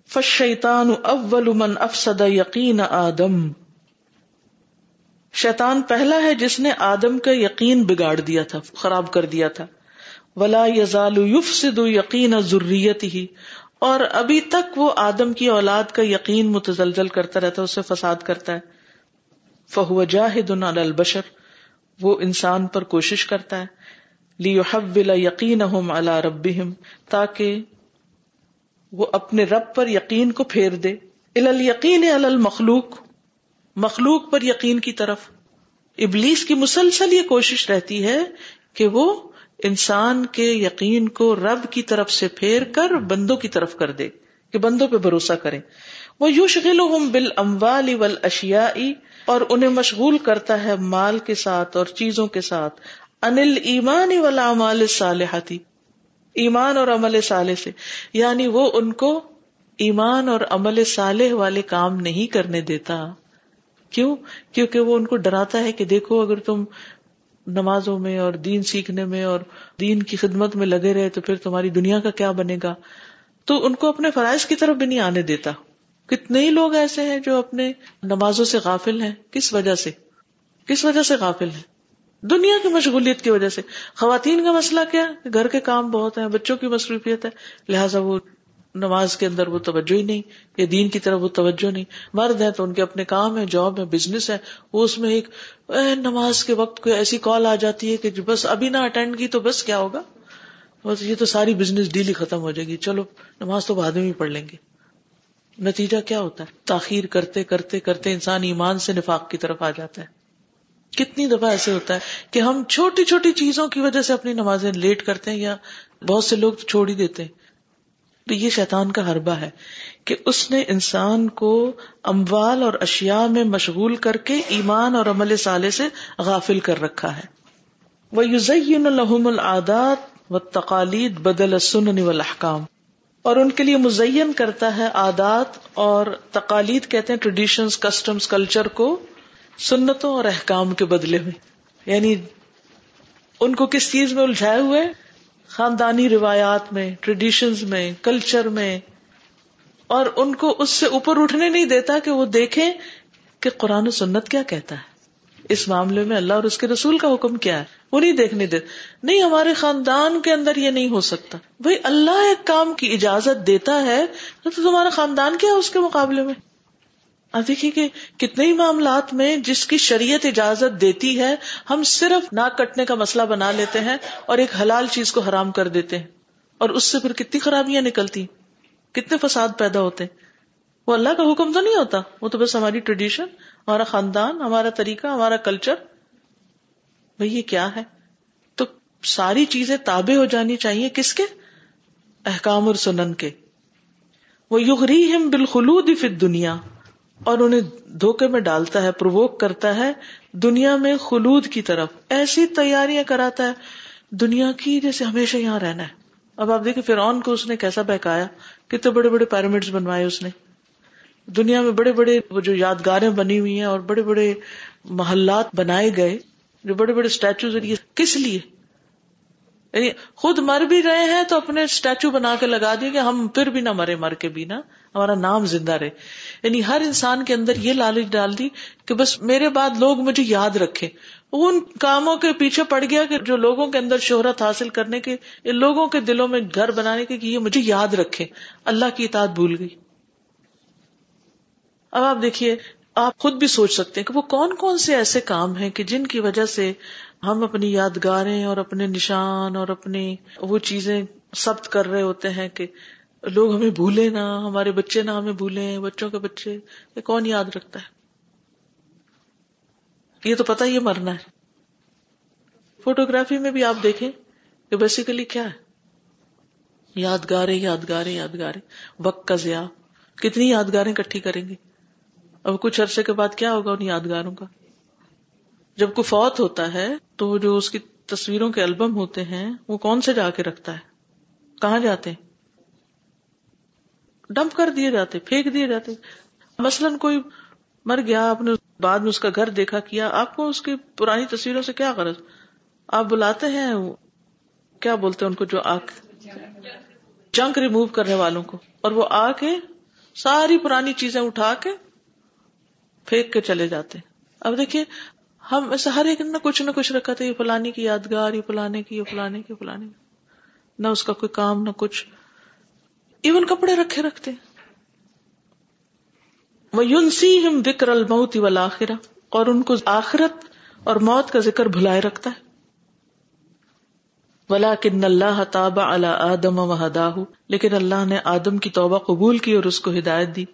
فشیطان اول من افسد یقین آدم۔ شیطان پہلا ہے جس نے آدم کا یقین بگاڑ دیا تھا، خراب کر دیا تھا۔ ولا یزال یفسد یقین ضروریت ہی اور ابھی تک وہ آدم کی اولاد کا یقین متزلزل کرتا رہتا ہے، اسے فساد کرتا ہے۔ فہو جاہد البشر۔ وہ انسان پر کوشش کرتا ہے۔ لیحول یقینہم علی ربہم، تاکہ وہ اپنے رب پر یقین کو پھیر دے۔ ال یقین المخلوق۔ مخلوق پر یقین کی طرف۔ ابلیس کی مسلسل یہ کوشش رہتی ہے کہ وہ انسان کے یقین کو رب کی طرف سے پھیر کر بندوں کی طرف کر دے، کہ بندوں پہ بھروسہ کرے وہ یوش بال اموال ول اشیائی اور انہیں مشغول کرتا ہے مال کے ساتھ اور چیزوں کے ساتھ۔ انل ایمان والا امال صالحاتی ایمان اور عمل صالح سے۔ یعنی وہ ان کو ایمان اور عمل صالح والے کام نہیں کرنے دیتا۔ کیوں؟ کیونکہ وہ ان کو ڈراتا ہے کہ دیکھو اگر تم نمازوں میں اور دین سیکھنے میں اور دین کی خدمت میں لگے رہے تو پھر تمہاری دنیا کا کیا بنے گا؟ تو ان کو اپنے فرائض کی طرف بھی نہیں آنے دیتا۔ کتنے ہی لوگ ایسے ہیں جو اپنے نمازوں سے غافل ہیں؟ کس وجہ سے؟ کس وجہ سے غافل ہیں؟ دنیا کی مشغولیت کی وجہ سے۔ خواتین کا مسئلہ کیا؟ گھر کے کام بہت ہیں، بچوں کی مصروفیت ہے۔ لہٰذا وہ نماز کے اندر وہ توجہ ہی نہیں، یا دین کی طرف وہ توجہ نہیں۔ مرد ہے تو ان کے اپنے کام ہے جاب ہے بزنس ہے وہ اس میں ایک نماز کے وقت کوئی ایسی کال آ جاتی ہے کہ جی بس ابھی نہ اٹینڈ کی تو بس کیا ہوگا؟ بس یہ تو ساری بزنس ڈیل ہی ختم ہو جائے گی۔ چلو، نماز تو بعد میں بھی پڑھ لیں گے۔ نتیجہ کیا ہوتا ہے؟ تاخیر کرتے کرتے کرتے انسان ایمان سے نفاق کی طرف آ جاتا ہے۔ کتنی دفعہ ایسے ہوتا ہے کہ ہم چھوٹی چھوٹی چیزوں کی وجہ سے اپنی نمازیں لیٹ کرتے ہیں یا بہت سے لوگ چھوڑ ہی دیتے ہیں۔ تو یہ شیطان کا حربہ ہے کہ اس نے انسان کو اموال اور اشیاء میں مشغول کر کے ایمان اور عمل سالے سے غافل کر رکھا ہے۔ وہ یوزین الحم العادات و تقالید بدل سنن والاحکام اور ان کے لیے مزین کرتا ہے عادات اور تقالید کہتے ہیں ٹریڈیشنز کسٹمز کلچر کو۔ سنتوں اور احکام کے بدلے میں یعنی ان کو کس چیز میں الجھائے ہوئے؟ خاندانی روایات میں ٹریڈیشنز میں کلچر میں۔ اور ان کو اس سے اوپر اٹھنے نہیں دیتا کہ وہ دیکھیں کہ قرآن و سنت کیا کہتا ہے۔ اس معاملے میں اللہ اور اس کے رسول کا حکم کیا ہے؟ وہ نہیں دیکھنے دیتے۔ نہیں، ہمارے خاندان کے اندر یہ نہیں ہو سکتا۔ بھائی، اللہ ایک کام کی اجازت دیتا ہے تو تمہارا خاندان کیا ہے اس کے مقابلے میں؟ آپ دیکھیے کہ کتنے ہی معاملات میں جس کی شریعت اجازت دیتی ہے، ہم صرف ناک کٹنے کا مسئلہ بنا لیتے ہیں اور ایک حلال چیز کو حرام کر دیتے ہیں۔ اور اس سے پھر کتنی خرابیاں نکلتی کتنے فساد پیدا ہوتے وہ اللہ کا حکم تو نہیں ہوتا۔ وہ تو بس ہماری ٹریڈیشن ہمارا خاندان، ہمارا طریقہ، ہمارا کلچر بھائی، یہ کیا ہے؟ تو ساری چیزیں تابع ہو جانی چاہیے کس کے؟ احکام اور سنن کے۔ وہ یغری ہم بالخلود فی دنیا اور انہیں دھوکے میں ڈالتا ہے پروک کرتا ہے، دنیا میں خلود کی طرف، ایسی تیاریاں کراتا ہے۔ دنیا کی جیسے ہمیشہ یہاں رہنا ہے۔ اب آپ دیکھیں فرعون کو اس نے کیسا بہکایا۔ کتنے بڑے بڑے پیرامڈ بنوائے اس نے۔ دنیا میں بڑے بڑے وہ جو یادگاریں بنی ہوئی ہیں اور بڑے بڑے محلات بنائے گئے۔ جو بڑے بڑے اسٹیچو کس لیے؟ یعنی خود مر بھی رہے ہیں تو اپنے اسٹیچو بنا کے لگا دیے کہ ہم پھر بھی نہ مرے، مر کے بھی نا ہمارا نام زندہ رہے۔ یعنی ہر انسان کے اندر یہ لالچ ڈال دی کہ بس میرے بعد لوگ مجھے یاد رکھے ان کاموں کے پیچھے پڑ گیا کہ جو لوگوں کے اندر شہرت حاصل کرنے کے لوگوں کے دلوں میں گھر بنانے کے یہ مجھے یاد رکھے اللہ کی اطاعت بھول گئی۔ اب آپ دیکھیے، آپ خود بھی سوچ سکتے ہیں کہ وہ کون کون سے ایسے کام ہیں کہ جن کی وجہ سے ہم اپنی یادگاریں اور اپنے نشان اور اپنی وہ چیزیں سب کر رہے ہوتے ہیں کہ لوگ ہمیں بھولے نہ، ہمارے بچے نہ ہمیں بھولے بچوں کے بچے، یہ کون یاد رکھتا ہے؟ یہ تو پتا ہی مرنا ہے۔ فوٹوگرافی میں بھی آپ دیکھیں کہ بیسیکلی کیا ہے؟ یادگاریں یادگاریں یادگاریں۔ وقت کا ضیاع۔ کتنی یادگاریں کٹھی کریں گے؟ اب کچھ عرصے کے بعد کیا ہوگا ان یادگاروں کا؟ جب کوئی فوت ہوتا ہے تو جو اس کی تصویروں کے البم ہوتے ہیں، وہ کون سے جا کے رکھتا ہے؟ کہاں جاتے ہیں؟ ڈمپ کر دیے جاتے، پھینک دیے جاتے۔ مثلاً کوئی مر گیا، آپ نے بعد میں اس کا گھر دیکھا کیا، آپ کو اس کی پرانی تصویروں سے کیا غرض؟ آپ بلاتے ہیں، کیا بولتے ہیں ان کو جو آ جنک ریمو کرنے والوں کو۔ اور وہ آ کے ساری پرانی چیزیں اٹھا کے پھینک کے چلے جاتے۔ اب دیکھیے، ہم ایسے ہر ایک نے کچھ نہ کچھ رکھا تھا، یہ فلانی کی یادگار، یہ فلانے کی، یہ فلانے کی فلانے نہ اس کا کوئی کام، نہ کچھ۔ ایون کپڑے رکھے رکھتے وہ ہم بکر الموت والآخرہ اور ان کو آخرت اور موت کا ذکر بھلائے رکھتا ہے۔ ولا کن اللہ تاب اللہ آدم و ہداہ لیکن اللہ نے آدم کی توبہ قبول کی اور اس کو ہدایت دی۔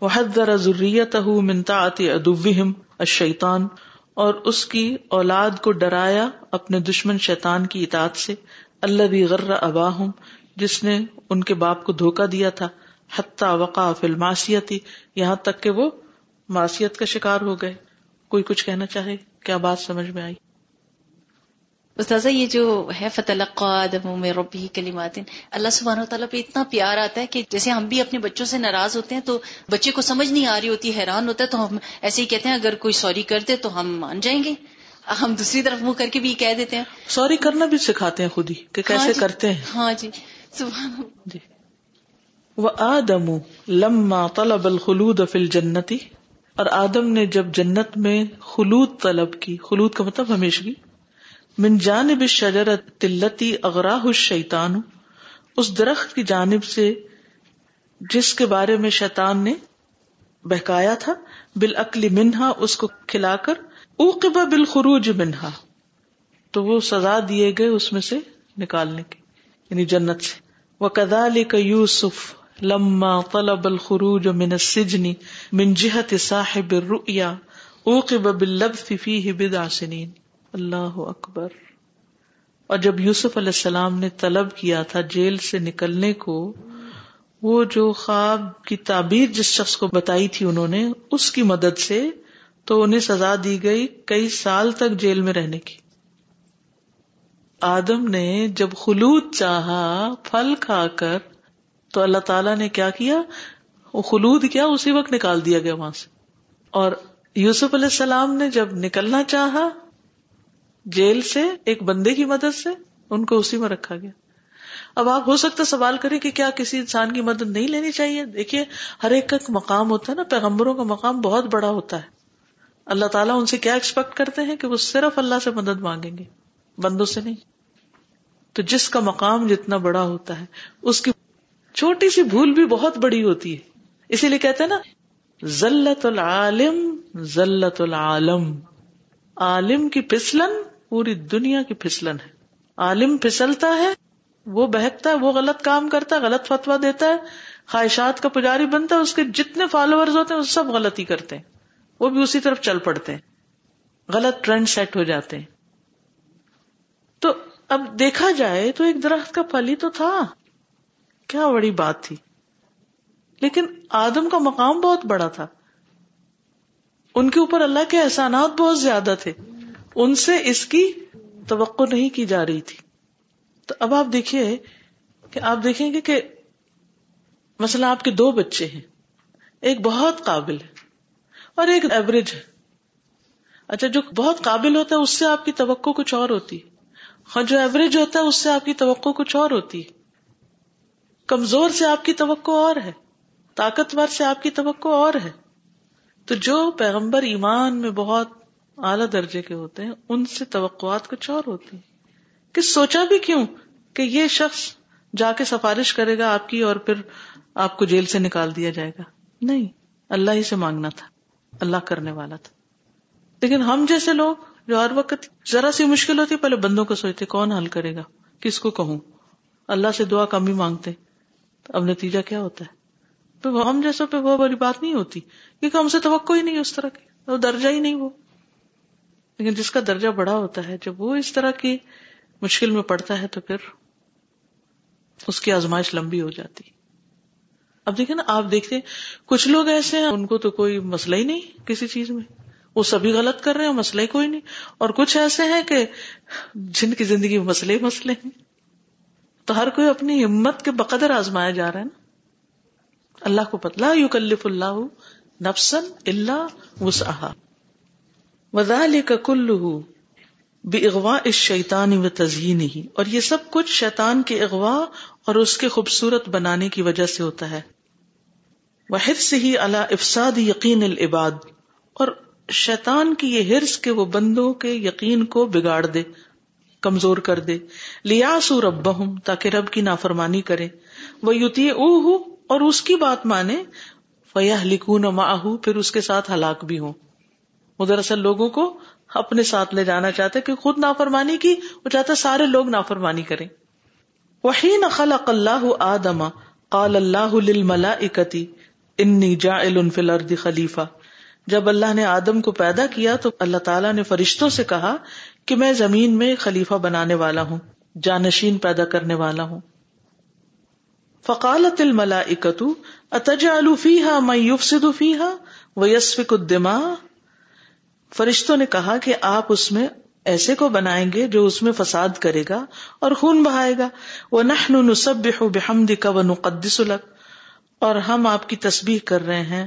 وہ حد ذرا ضروریت منتا ادوہم الشیطان اور اس کی اولاد کو ڈرایا اپنے دشمن شیطان کی اطاعت سے۔ اللہ بھی غر ابا ہوں جس نے ان کے باپ کو دھوکا دیا تھا۔ حتیٰ وقع فل معاشیتی یہاں تک کہ وہ معاشیت کا شکار ہو گئے۔ کوئی کچھ کہنا چاہے؟ کیا بات سمجھ میں آئی؟ استاذہ یہ جو ہے میں ربی کلیمات اللہ سبحانہ و تعالیٰ پہ اتنا پیار آتا ہے کہ جیسے ہم بھی اپنے بچوں سے ناراض ہوتے ہیں تو بچے کو سمجھ نہیں آ رہی ہوتی حیران ہوتا ہے تو ہم ایسے ہی کہتے ہیں اگر کوئی سوری کر دے تو ہم مان جائیں گے۔ ہم دوسری طرف منہ کر کے بھی کہہ دیتے ہیں۔ سوری کرنا بھی سکھاتے ہیں خود ہی کہ کیسے ہاں جی۔ کرتے ہیں۔ ہاں جی۔ جی۔ وہ آدم لما طلب الخلود فل جنتی اور آدم نے جب جنت میں خلود طلب کی، خلود کا مطلب ہمیشہ من جانب شجرت تلتی اغراہ الشیطان، اس درخت کی جانب سے جس کے بارے میں شیطان نے بہکایا تھا، بالعقل منہا، اس کو کھلا کر اوقبا بالخروج منہا۔ تو وہ سزا دیے گئے اس میں سے نکالنے کی یعنی جنت سے۔ وہ کدال یوسف لما طلب الخروج من السجن من جہت صاحب الرؤیا اوقب باللبث فیہ بضع سنین۔ اللہ اکبر۔ اور جب یوسف علیہ السلام نے طلب کیا تھا جیل سے نکلنے کو، وہ جو خواب کی تعبیر جس شخص کو بتائی تھی انہوں نے، اس کی مدد سے تو انہیں سزا دی گئی کئی سال تک جیل میں رہنے کی۔ آدم نے جب خلوط چاہا پھل کھا کر تو اللہ تعالی نے کیا کیا؟ وہ خلود کیا، اسی وقت نکال دیا گیا وہاں سے۔ اور یوسف علیہ السلام نے جب نکلنا چاہا جیل سے، ایک بندے کی مدد سے، ان کو اسی میں رکھا گیا۔ اب آپ ہو سکتا سوال کریں کہ کیا کسی انسان کی مدد نہیں لینی چاہیے؟ دیکھیے، ہر ایک کا مقام ہوتا ہے نا، پیغمبروں کا مقام بہت بڑا ہوتا ہے۔ اللہ تعالیٰ ان سے کیا ایکسپیکٹ کرتے ہیں کہ وہ صرف اللہ سے مدد مانگیں گے؟ بندوں سے نہیں۔ تو جس کا مقام جتنا بڑا ہوتا ہے، اس کی چھوٹی سی بھول بھی بہت بڑی ہوتی ہے۔ اسی لیے کہتے ہیں نا ذلت العالم ذلت العالم۔ عالم کی پسلن پوری دنیا کی پھسلن ہے۔ عالم پھسلتا ہے، وہ بہتتا ہے، وہ غلط کام کرتا ہے، غلط فتوا دیتا ہے۔ خواہشات کا پجاری بنتا ہے، اس کے جتنے فالوور ہوتے ہیں، وہ سب غلطی کرتے ہیں۔ وہ بھی اسی طرف چل پڑتے ہیں۔ غلط ٹرینڈ سیٹ ہو جاتے ہیں۔ تو اب دیکھا جائے تو ایک درخت کا پھل ہی تو تھا۔ کیا بڑی بات تھی۔ لیکن آدم کا مقام بہت بڑا تھا۔ ان کے اوپر اللہ کے احسانات بہت زیادہ تھے۔ ان سے اس کی توقع نہیں کی جا رہی تھی۔ تو اب آپ دیکھیے کہ آپ دیکھیں گے کہ مثلا آپ کے دو بچے ہیں۔ ایک بہت قابل ہے اور ایک ایوریج ہے۔ اچھا جو بہت قابل ہوتا ہے، اس سے آپ کی توقع کچھ اور ہوتی ہاں جو ایوریج ہوتا ہے اس سے آپ کی توقع کچھ اور ہوتی کمزور سے آپ کی توقع اور ہے۔ طاقتور سے آپ کی توقع اور ہے۔ تو جو پیغمبر ایمان میں بہت اعلی درجے کے ہوتے ہیں، ان سے توقعات کچھ اور ہوتی کہ سوچا بھی کیوں کہ یہ شخص جا کے سفارش کرے گا آپ کی اور پھر آپ کو جیل سے نکال دیا جائے گا؟ نہیں، اللہ ہی سے مانگنا تھا۔ اللہ کرنے والا تھا۔ لیکن ہم جیسے لوگ جو ہر وقت ذرا سی مشکل ہوتی، پہلے بندوں کو سوچتے، کون حل کرے گا؟ کس کو کہوں؟ اللہ سے دعا کم ہی مانگتے۔ اب نتیجہ کیا ہوتا ہے؟ تو ہم جیسوں پہ وہ بڑی بات نہیں ہوتی، کیونکہ ہم سے توقع ہی نہیں اس طرح کی، وہ درجہ ہی نہیں وہ۔ لیکن جس کا درجہ بڑا ہوتا ہے، جب وہ اس طرح کی مشکل میں پڑتا ہے تو پھر اس کی آزمائش لمبی ہو جاتی۔ اب دیکھیں نا، آپ دیکھتے، کچھ لوگ ایسے ہیں، ان کو تو کوئی مسئلہ ہی نہیں کسی چیز میں۔ وہ سبھی غلط کر رہے ہیں مسئلہ ہی کوئی نہیں۔ اور کچھ ایسے ہیں کہ جن کی زندگی میں مسئلے مسئلے ہیں۔ تو ہر کوئی اپنی ہمت کے بقدر آزمایا جا رہا ہے نا۔ اللہ کو پتلا یو کلف اللہ نفسن اللہ وسعہ وذالک کلہ بے اغوا اس شیطان و تزئین ہی اور یہ سب کچھ شیطان کے اغوا اور اس کے خوبصورت بنانے کی وجہ سے ہوتا ہے۔ وہ حفظ ہی اللہ افساد یقین العباد۔ اور شیطان کی یہ ہرس کے وہ بندوں کے یقین کو بگاڑ دے، کمزور کر دے۔ لیا سو رب تاکہ رب کی نافرمانی کرے۔ وہ یوتی او اور اس کی بات مانے۔ فیا لکھون ماہو پھر اس کے ساتھ ہلاک بھی ہوں۔ وہ دراصل لوگوں کو اپنے ساتھ لے جانا چاہتے کہ خود نافرمانی کی، وہ چاہتا سارے لوگ نافرمانی کریں۔ وہی خلق اللہ آدم، قال اللہ للملائکتی، انی جاعل فی الارض خلیفہ۔ جب اللہ نے آدم کو پیدا کیا تو اللہ تعالیٰ نے فرشتوں سے کہا کہ میں زمین میں خلیفہ بنانے والا ہوں، جانشین پیدا کرنے والا ہوں۔ فقالت الملائکت اتجعل فیہا من یفسد فیہا ویسفک فرشتوں نے کہا کہ آپ اس میں ایسے کو بنائیں گے جو اس میں فساد کرے گا اور خون بہائے گا۔ وہ نحن نسبح بحمدک و نقدس لک۔ اور ہم آپ کی تسبیح کر رہے ہیں۔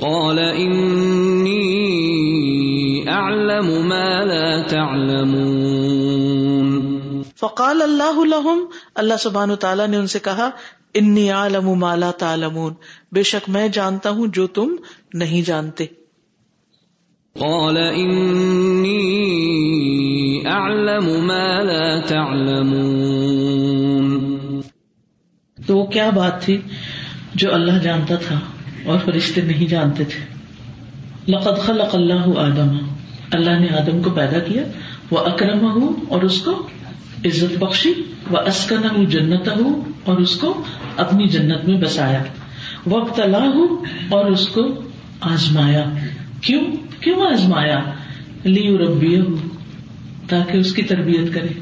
قال انی اعلم ما لا تعلمون. فقال اللہ لهم اللہ سبحانہ تعالیٰ نے ان سے کہا انی عالم ما لا تعلمون بے شک میں جانتا ہوں جو تم نہیں جانتے۔ قال انی اعلم ما لا تعلمون. تو وہ کیا بات تھی جو اللہ جانتا تھا؟ اور فرشتے نہیں جانتے تھے۔ لقد خلق اللہ آدم۔ اللہ نے آدم کو پیدا کیا۔ وہ اکرم ہوں اور اس کو عزت بخشی۔ وہ اسکن ہوں جنت ہوں اور اس کو اپنی جنت میں بسایا۔ وقت اللہ ہوں اور اس کو آزمایا۔ کیوں؟ کیوں آزمایا؟ لی ربی ہوں تاکہ اس کی تربیت کرے۔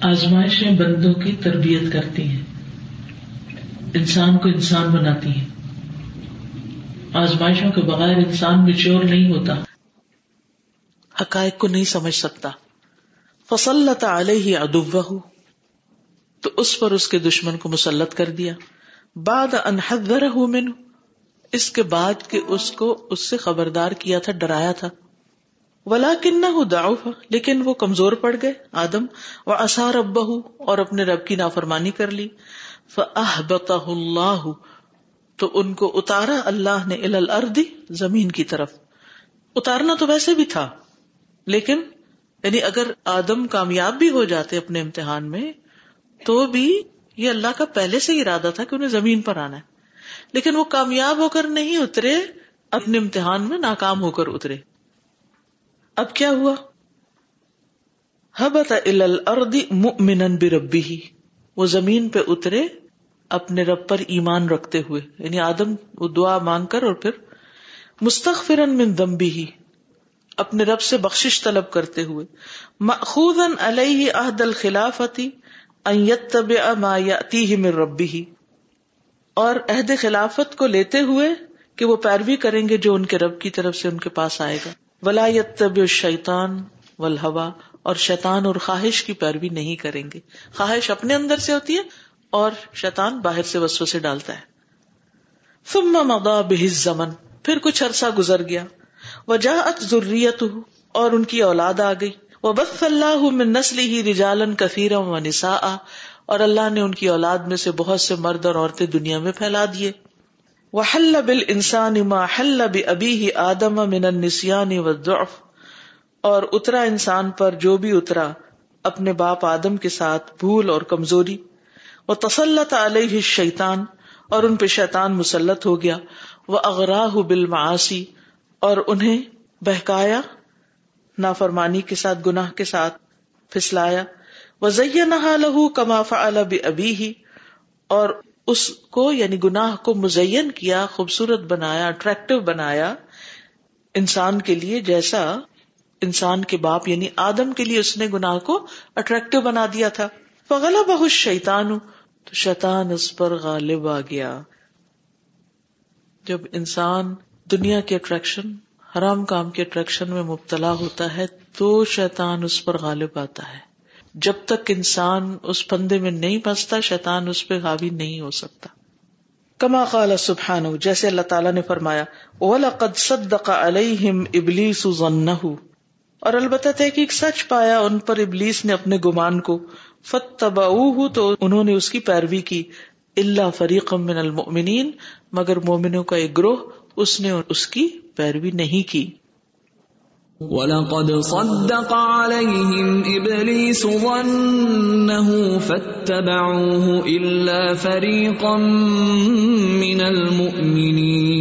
آزمائشیں بندوں کی تربیت کرتی ہیں۔ انسان کو انسان بناتی ہے آزمائشوں کے بغیر انسان میچور نہیں ہوتا۔ حقائق کو نہیں سمجھ سکتا۔ فصلت علیہ ادب تو اس پر اس کے دشمن کو مسلط کر دیا۔ بعد انحدر من اس کے بعد کہ اس کو اس سے خبردار کیا تھا، ڈرایا تھا۔ ولا کن ضعف لیکن وہ کمزور پڑ گئے، آدم۔ و اثار ابا اور اپنے رب کی نافرمانی کر لی۔ اللہ تو ان کو اتارا اللہ نے الارض زمین کی طرف۔ اتارنا تو ویسے بھی تھا، لیکن یعنی اگر آدم کامیاب بھی ہو جاتے اپنے امتحان میں، تو بھی یہ اللہ کا پہلے سے ارادہ تھا کہ انہیں زمین پر آنا ہے۔ لیکن وہ کامیاب ہو کر نہیں اترے، اپنے امتحان میں ناکام ہو کر اترے۔ اب کیا ہوا؟ حبت الارض مؤمنا بربی وہ زمین پہ اترے اپنے رب پر ایمان رکھتے ہوئے۔ یعنی آدم وہ دعا مانگ کر اور پھر مستقفرن من دمبی ہی اپنے رب سے بخشش طلب کرتے ہوئے۔ مخوذ علیہ عہد الخلافتی ما یاتی من ربی اور عہد خلافت کو لیتے ہوئے کہ وہ پیروی کریں گے جو ان کے رب کی طرف سے ان کے پاس آئے گا۔ ولا یتب شیتان ولہوا اور شیطان اور خواہش کی پیروی نہیں کریں گے۔ خواہش اپنے اندر سے ہوتی ہے اور شیطان باہر سے وسو سے ڈالتا ہے۔ ثم مضا بہز زمن پھر کچھ عرصہ گزر گیا۔ وجاءت ذریت اور ان کی اولاد آ گئی۔ وہ بس اللہ من نسل ہی رجالن کثیر و نسا اور اللہ نے ان کی اولاد میں سے بہت سے مرد اور عورتیں دنیا میں پھیلا دیے۔ وہ حل بل انسان ما حل ابی ہی آدم من النسیان والضعف۔ اور اترا انسان پر جو بھی اترا، اپنے باپ آدم کے ساتھ بھول اور کمزوری۔ وہ تسلط علیہ شیطان اور ان پہ شیطان مسلط ہو گیا۔ وہ اغراہ بالمعاصی، اور انہیں بہکایا، نافرمانی کے ساتھ، گناہ کے ساتھ پھسلایا۔ وزیہ نہ لہو کمافا الب ابی ہی اور اس کو یعنی گناہ کو مزین کیا، خوبصورت بنایا اٹریکٹو بنایا انسان کے لیے، جیسا انسان کے باپ یعنی آدم کے لیے اس نے گناہ کو اٹریکٹو بنا دیا تھا۔ فغلا بہت شیتان تو شیطان اس پر غالب آ گیا۔ جب انسان دنیا کے اٹریکشن حرام کام کے اٹریکشن میں مبتلا ہوتا ہے، تو شیطان اس پر غالب آتا ہے۔ جب تک انسان اس پندے میں نہیں پھنستا، شیطان اس پہ حاوی نہیں ہو سکتا۔ کما قال سبحان جیسے اللہ تعالیٰ نے فرمایا، وَلَقَدْ صَدَّقَ عَلَيْهِمْ إِبْلِيسُ ظَنَّهُ۔ اور البتہ تحقیق سچ پایا ان پر ابلیس نے اپنے گمان کو۔ فتب تو انہوں نے اس کی پیروی کی۔ اللہ فریق من المؤمنین مگر مومنوں کا ایک گروہ اس نے اس کی پیروی نہیں کی۔ وَلَقَدْ صَدَّقَ عَلَيْهِمْ إِبْلِيسُ ظَنَّهُ فَاتَّبَعُوهُ إِلَّا فَرِيقًا مِّنَ الْمُؤْمِنِينَ۔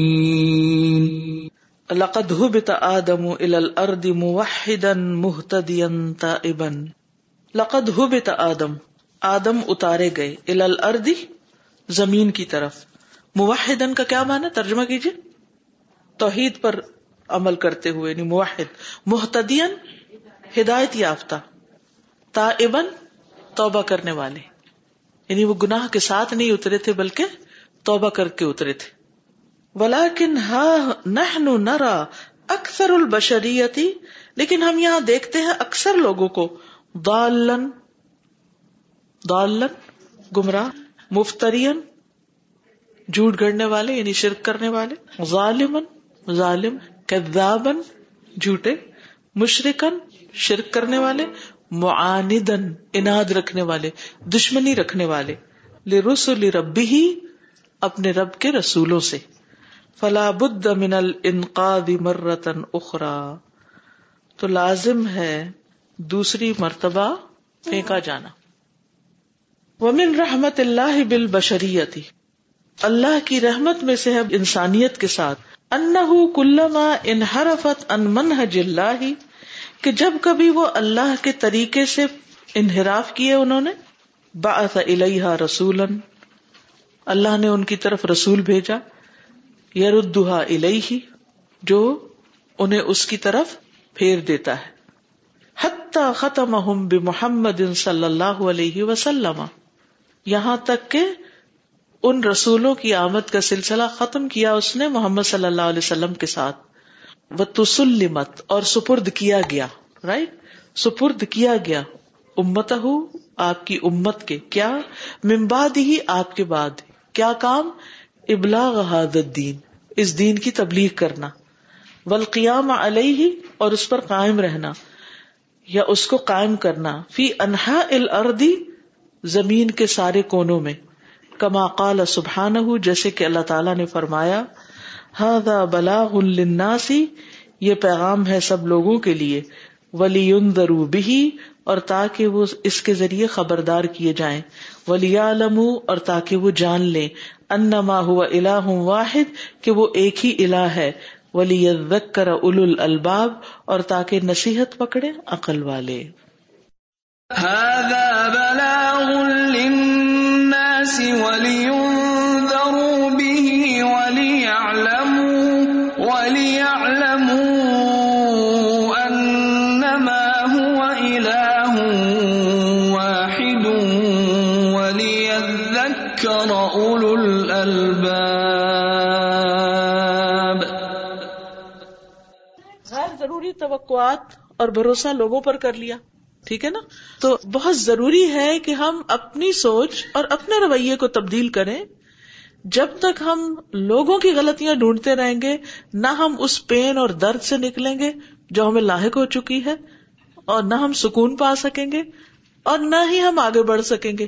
لقد هبط آدم الى الارض موحدا مهتديا تائبا. لقد هبط آدم. آدم اتارے گئے. الى الارض زمین کی طرف. موحدن کا کیا معنی ترجمہ کیجیے. توحید پر عمل کرتے ہوئے یعنی موحد. محتدین ہدایت یافتہ. تائبن توبہ کرنے والے. یعنی وہ گناہ کے ساتھ نہیں اترے تھے بلکہ توبہ کر کے اترے تھے. ولاکن نحن نرا اکثر البشریتی، لیکن ہم یہاں دیکھتے ہیں اکثر لوگوں کو۔ دالن دالن گمراہ، مفترین، جھوٹ گڑنے والے یعنی شرک کرنے والے۔ ظالمن، ظالم، کذابن، جھوٹے۔ مشرکن، شرک کرنے والے۔ معاندن، اناد رکھنے والے، دشمنی رکھنے والے۔ لرسل ربی ہی اپنے رب کے رسولوں سے۔ فلا بد من الانقاذ مرتن اخرا تو لازم ہے دوسری مرتبہ پھینکا جانا۔ ومن رحمت اللہ بالبشریتی اللہ کی رحمت میں سے ہے انسانیت کے ساتھ۔ انہو کلما انحرفت ان منہج اللہ، کہ جب کبھی وہ اللہ کے طریقے سے انحراف کیے انہوں نے، بعث الیہا رسولا۔ اللہ نے ان کی طرف رسول بھیجا۔ یردہ الہی جو انہیں اس کی طرف پھیر دیتا ہے۔ حتی ختم بمحمد صلی اللہ علیہ وسلم۔ یہاں تک کہ ان رسولوں کی آمد کا سلسلہ ختم کیا اس نے محمد صلی اللہ علیہ وسلم کے ساتھ۔ وہ تسلمت اور سپرد کیا گیا۔ رائٹ سپرد کیا گیا۔ امت آپ کی امت کے۔ کیا؟ ممباد ہی آپ کے بعد۔ کیا کام؟ ابلاغ حادت دین اس دین کی تبلیغ کرنا۔ والقیام علیہ اور اس پر قائم رہنا، یا اس کو قائم کرنا۔ فی انہا الردی زمین کے سارے کونوں میں۔ کما قال سبحان جیسے کہ اللہ تعالیٰ نے فرمایا ہاں بلاغ للناسی یہ پیغام ہے سب لوگوں کے لیے۔ ولی بھی اور تاکہ وہ اس کے ذریعے خبردار کیے جائیں۔ ولی اور تاکہ وہ جان لیں۔ انما ہوا الہ واحد، کہ وہ ایک ہی الہ ہے۔ ولی کر اول الباب اور تاکہ نصیحت پکڑے عقل والے۔ هذا بلاغ للناس ولينذروا توقعات اور بھروسہ لوگوں پر کر لیا، ٹھیک ہے نا؟ تو بہت ضروری ہے کہ ہم اپنی سوچ اور اپنے رویے کو تبدیل کریں۔ جب تک ہم لوگوں کی غلطیاں ڈھونڈتے رہیں گے، نہ ہم اس پین اور درد سے نکلیں گے جو ہمیں لاحق ہو چکی ہے اور نہ ہم سکون پا سکیں گے اور نہ ہی ہم آگے بڑھ سکیں گے۔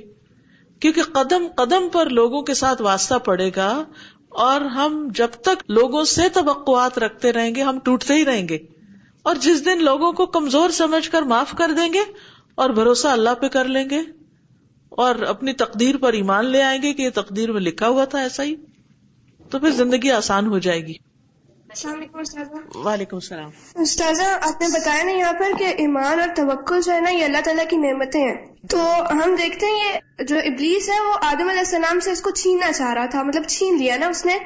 کیونکہ قدم قدم پر لوگوں کے ساتھ واسطہ پڑے گا اور ہم جب تک لوگوں سے توقعات رکھتے رہیں گے، ہم ٹوٹتے ہی رہیں گے۔ اور جس دن لوگوں کو کمزور سمجھ کر معاف کر دیں گے اور بھروسہ اللہ پہ کر لیں گے اور اپنی تقدیر پر ایمان لے آئیں گے کہ یہ تقدیر میں لکھا ہوا تھا ایسا ہی تو پھر زندگی آسان ہو جائے گی۔ السلام علیکم استاذہ۔ وعلیکم السلام۔ استاذہ آپ نے بتایا نا یہاں پر کہ ایمان اور توقع جو ہے نا یہ اللہ تعالیٰ کی نعمتیں ہیں۔ تو ہم دیکھتے ہیں یہ جو ابلیس ہے وہ آدم علیہ السلام سے اس کو چھیننا چاہ رہا تھا مطلب چھین لیا نا اس نے۔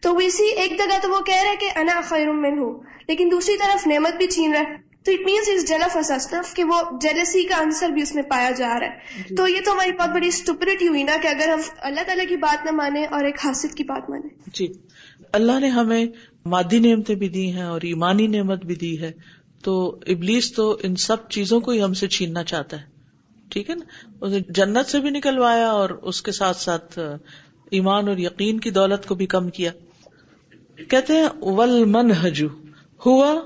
تو اسی ایک جگہ تو وہ کہہ رہے کہ انا خیر من ہوں لیکن دوسری طرف نعمت بھی چھین رہا ہے۔ تو اٹ مینس از جلف اسف کہ وہ جیلسی کا آنسر بھی اس میں پایا جا رہا ہے۔ جی۔ تو یہ تو ہماری بہت بڑی اسٹوپرٹی ہوئی نا کہ اگر ہم اللہ تعالیٰ کی بات نہ مانے اور ایک حاصل کی بات مانے جی۔ اللہ نے ہمیں مادی نعمتیں بھی دی ہیں اور ایمانی نعمت بھی دی ہے۔ تو ابلیس تو ان سب چیزوں کو ہی ہم سے چھیننا چاہتا ہے۔ ٹھیک ہے نا؟ جنت سے بھی نکلوایا اور اس کے ساتھ ساتھ ایمان اور یقین کی دولت کو بھی کم کیا۔ کہتے ہیں، ول من حجو ہوا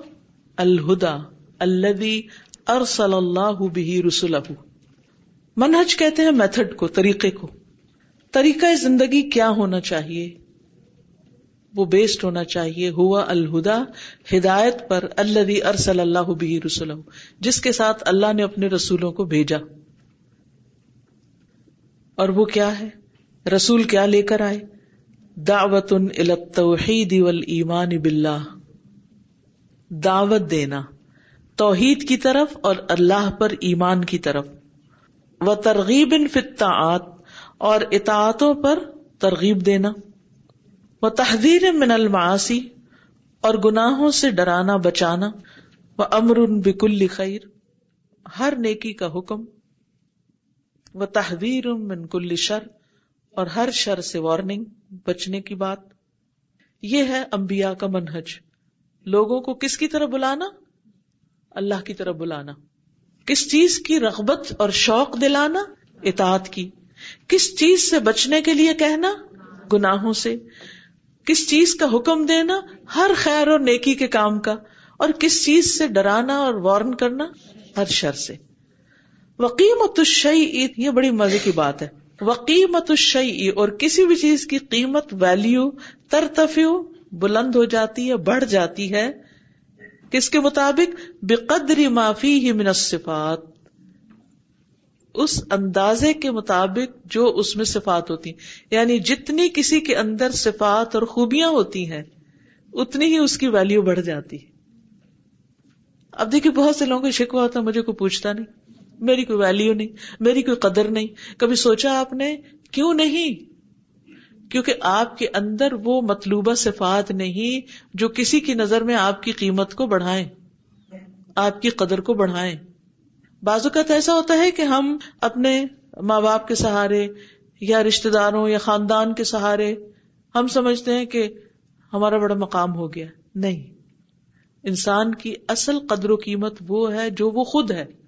الہدا الدی ارسل اللہ بھی رسول منہج کہتے ہیں میتھڈ کو، طریقے کو۔ طریقہ زندگی کیا ہونا چاہیے؟ وہ بیسڈ ہونا چاہیے، ہوا الہدا، ہدایت پر اللہ ارسل اللہ بھی رسول جس کے ساتھ اللہ نے اپنے رسولوں کو بھیجا۔ اور وہ کیا ہے؟ رسول کیا لے کر آئے؟ دعوت التوحید والایمان باللہ۔ دعوت دینا، توحید کی طرف اور اللہ پر ایمان کی طرف۔ و ترغیب ان فطاعت اور اطاعتوں پر ترغیب دینا۔ وہ تحدیر من المعاصی اور گناہوں سے ڈرانا بچانا۔ وہ امر بکل خیر، ہر نیکی کا حکم۔ وہ تحدیر من کل شر اور ہر شر سے وارننگ بچنے کی بات۔ یہ ہے انبیاء کا منہج۔ لوگوں کو کس کی طرف بلانا؟ اللہ کی طرف بلانا۔ کس چیز کی رغبت اور شوق دلانا؟ اطاعت کی۔ کس چیز سے بچنے کے لیے کہنا؟ گناہوں سے۔ کس چیز کا حکم دینا؟ ہر خیر اور نیکی کے کام کا۔ اور کس چیز سے ڈرانا اور وارن کرنا؟ ہر شر سے۔ وقیمت الشیء یہ بڑی مزے کی بات ہے۔ وقیمت الشیء، اور کسی بھی چیز کی قیمت ویلیو ترتفیو بلند ہو جاتی ہے، بڑھ جاتی ہے۔ کس کے مطابق؟ بقدری معافی ہی منصفات اس اندازے کے مطابق جو اس میں صفات ہوتی یعنی جتنی کسی کے اندر صفات اور خوبیاں ہوتی ہیں، اتنی ہی اس کی ویلو بڑھ جاتی اب دیکھیے، بہت سے لوگوں کو شکوا ہوتا مجھے کوئی پوچھتا نہیں۔ میری کوئی ویلو نہیں، میری کوئی قدر نہیں۔ کبھی سوچا آپ نے؟ کیوں نہیں؟ کیونکہ آپ کے اندر وہ مطلوبہ صفات نہیں جو کسی کی نظر میں آپ کی قیمت کو بڑھائیں، آپ کی قدر کو بڑھائیں۔ بعض اوقات ایسا ہوتا ہے کہ ہم اپنے ماں باپ کے سہارے یا رشتے داروں یا خاندان کے سہارے ہم سمجھتے ہیں کہ ہمارا بڑا مقام ہو گیا۔ نہیں، انسان کی اصل قدر و قیمت وہ ہے جو وہ خود ہے۔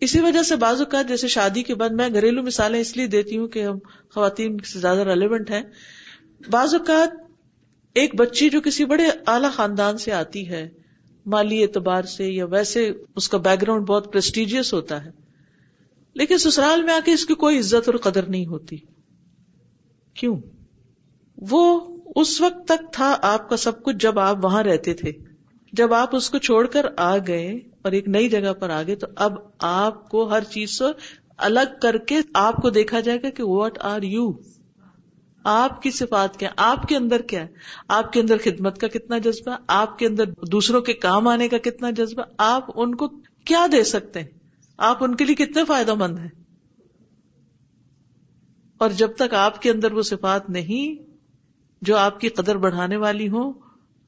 اسی وجہ سے بعض اوقات جیسے شادی کے بعد میں گھریلو مثالیں اس لیے دیتی ہوں کہ ہم خواتین سے زیادہ ریلیونٹ ہیں۔ بعض اوقات ایک بچی جو کسی بڑے اعلی خاندان سے آتی ہے، مالی اعتبار سے یا ویسے اس کا بیک گراؤنڈ بہت پرسٹیجیس ہوتا ہے، لیکن سسرال میں آ کے اس کی کوئی عزت اور قدر نہیں ہوتی۔ کیوں؟ وہ اس وقت تک تھا آپ کا سب کچھ جب آپ وہاں رہتے تھے۔ جب آپ اس کو چھوڑ کر آ گئے اور ایک نئی جگہ پر آ گئے، تو اب آپ کو ہر چیز سے الگ کر کے آپ کو دیکھا جائے گا کہ واٹ آر یو آپ کی صفات کیا آپ کے اندر کیا ہے آپ کے اندر خدمت کا کتنا جذبہ، آپ کے اندر دوسروں کے کام آنے کا کتنا جذبہ، آپ ان کو کیا دے سکتے ہیں؟ آپ ان کے لیے کتنے فائدہ مند ہیں؟ اور جب تک آپ کے اندر وہ صفات نہیں جو آپ کی قدر بڑھانے والی ہوں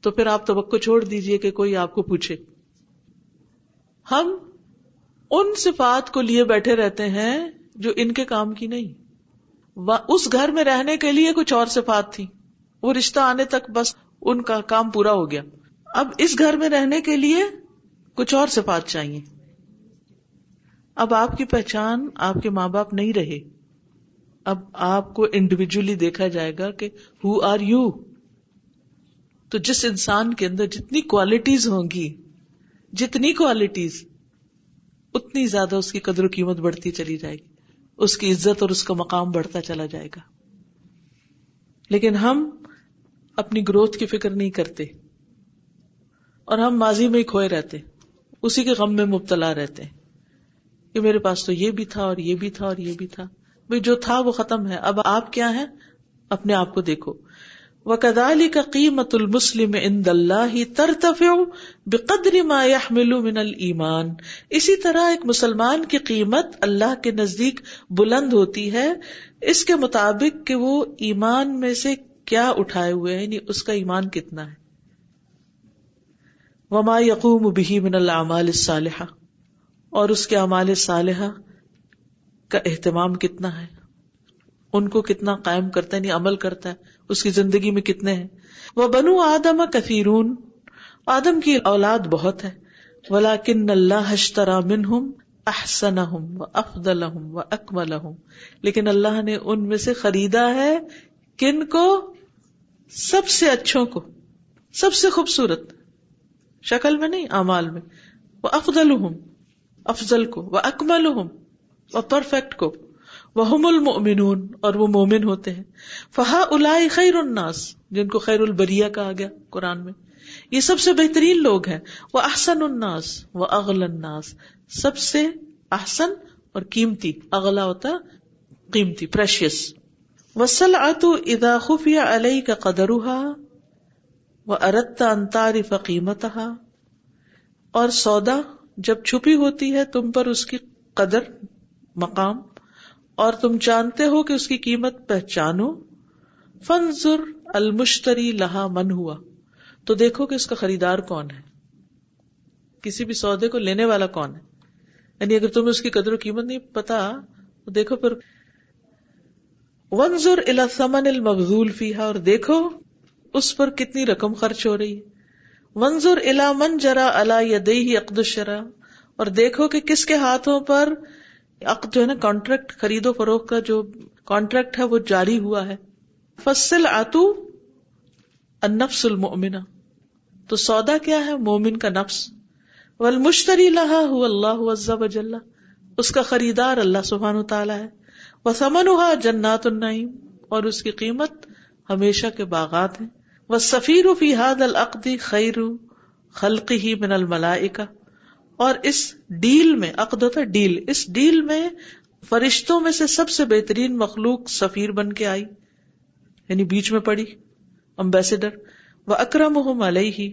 تو پھر آپ توقع چھوڑ دیجیے کہ کوئی آپ کو پوچھے۔ ہم ان صفات کو لیے بیٹھے رہتے ہیں جو ان کے کام کی نہیں۔ اس گھر میں رہنے کے لیے کچھ اور صفات تھی وہ رشتہ آنے تک بس ان کا کام پورا ہو گیا۔ اب اس گھر میں رہنے کے لیے کچھ اور صفات چاہیے۔ اب آپ کی پہچان آپ کے ماں باپ نہیں رہے۔ اب آپ کو انڈیویجلی دیکھا جائے گا کہ ہو آر یو تو جس انسان کے اندر جتنی کوالٹیز ہوں گی، جتنی کوالٹیز اتنی زیادہ اس کی قدر و قیمت بڑھتی چلی جائے گی۔ اس کی عزت اور اس کا مقام بڑھتا چلا جائے گا۔ لیکن ہم اپنی گروتھ کی فکر نہیں کرتے اور ہم ماضی میں ہی کھوئے رہتے، اسی کے غم میں مبتلا رہتے۔ کہ میرے پاس تو یہ بھی تھا اور یہ بھی تھا اور یہ بھی تھا۔ بھائی جو تھا وہ ختم ہے۔ اب آپ کیا ہیں؟ اپنے آپ کو دیکھو۔ وہ کدالی کا قیمت المسلم ان اللہ ترتف بقدر ما يحمل من المان اسی طرح ایک مسلمان کی قیمت اللہ کے نزدیک بلند ہوتی ہے۔ اس کے مطابق کہ وہ ایمان میں سے کیا اٹھائے ہوئے ہیں یعنی اس کا ایمان کتنا ہے۔ وما یقوم بھی من العمال الصالحہ اور اس کے اعمال صالحہ کا اہتمام کتنا ہے؟ ان کو کتنا قائم کرتا ہے یعنی عمل کرتا ہے، اس کی زندگی میں کتنے ہیں۔ وہ بنو آدم کثیرون، آدم کی اولاد بہت ہے۔ ولا کن اللہ حشترا منہم احسن و افضل و اکمل لیکن اللہ نے ان میں سے خریدا ہے کن کو؟ سب سے اچھوں کو، سب سے خوبصورت۔ شکل میں نہیں امال میں۔ وہ افضل ہوں افضل کو وہ اکمل ہوں وہ پرفیکٹ کو۔ وہ المؤمنون، اور وہ مومن ہوتے ہیں۔ فہا الائی خیر الناس، جن کو خیر البریا کہا گیا قرآن میں۔ یہ سب سے بہترین لوگ ہیں۔ وہ احسن الناس وہ اغل الناس۔ سب سے احسن اور قیمتی، اغلا ہوتا، قیمتی پریشیس وسل اتو ادا خفیہ علیہ کا قدرا وہ ارتا انتاری فقیمت اور سودا جب چھپی ہوتی ہے تم پر اس کی قدر، مقام اور تم جانتے ہو کہ اس کی قیمت پہچانو؟ فنزر المشتری لہا من ہوا۔ تو دیکھو کہ اس کا خریدار کون ہے۔ کسی بھی سودے کو لینے والا کون ہے؟ یعنی اگر تمہیں اس کی قدر و قیمت نہیں پتا، تو دیکھو پھر۔ ونزر الاسمن المبزول فیحا اور دیکھو اس پر کتنی رقم خرچ ہو رہی ہے۔ منظور الا من جرا اللہ یدئی عقد الشرا، اور دیکھو کہ کس کے ہاتھوں پر عقد جو ہے نا کانٹریکٹ خرید و فروخت کا جو کانٹریکٹ ہے، وہ جاری ہوا ہے۔ فصل آتو النفس المؤمنہ تو سودا کیا ہے؟ مومن کا نفس۔ والمشتری لہا هو اللہ عز وجل۔ اس کا خریدار اللہ سبحانہ تعالی ہے۔ وثمنها جنات النعیم اور اس کی قیمت ہمیشہ کے باغات ہیں۔ وہ سفیر فی حاد العقدی خیر خلقی من الملائکہ اور اس ڈیل میں عقد ہوتا ڈیل، اس ڈیل میں فرشتوں میں سے سب سے بہترین مخلوق سفیر بن کے آئی یعنی بیچ میں پڑی امبیسڈر وہ اکرم علیہ ہی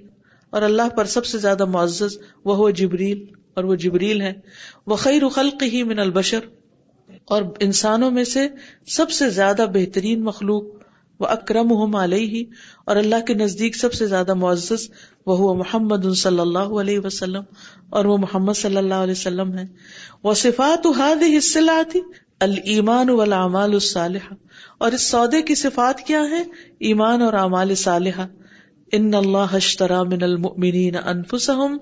اور اللہ پر سب سے زیادہ معزز، وہ جبریل، اور وہ جبریل ہے وہ خیر خلق ہی من البشر، اور انسانوں میں سے سب سے زیادہ بہترین مخلوق وہ اکرم علیہ، اور اللہ کے نزدیک سب سے زیادہ معزز وہ محمد صلی اللہ علیہ وسلم اور وہ محمد صلی اللہ علیہ وسلم ہے وہ صفات تھی المان والعمال الصالحہ۔ اور اس سودے کی صفات کیا ہے ایمان اور اعمال صالحہ۔ ان اللہ اشترى من المؤمنین انفسهم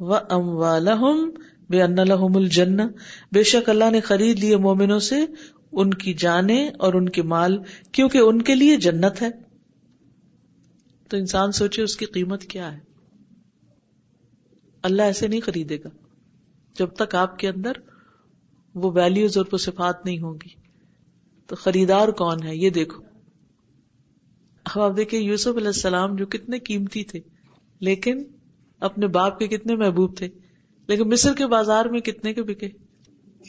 واموالهم بان لهم الجنہ۔ بے شک اللہ نے خرید لیے مومنوں سے ان کی جانے اور ان کے مال، کیونکہ ان کے لیے جنت ہے۔ تو انسان سوچے اس کی قیمت کیا ہے؟ اللہ ایسے نہیں خریدے گا۔ جب تک آپ کے اندر وہ ویلوز اور صفات نہیں ہوں گی۔ تو خریدار کون ہے؟ یہ دیکھو۔ اب آپ دیکھیں یوسف علیہ السلام جو کتنے قیمتی تھے، لیکن اپنے باپ کے کتنے محبوب تھے۔ لیکن مصر کے بازار میں کتنے کے بکے؟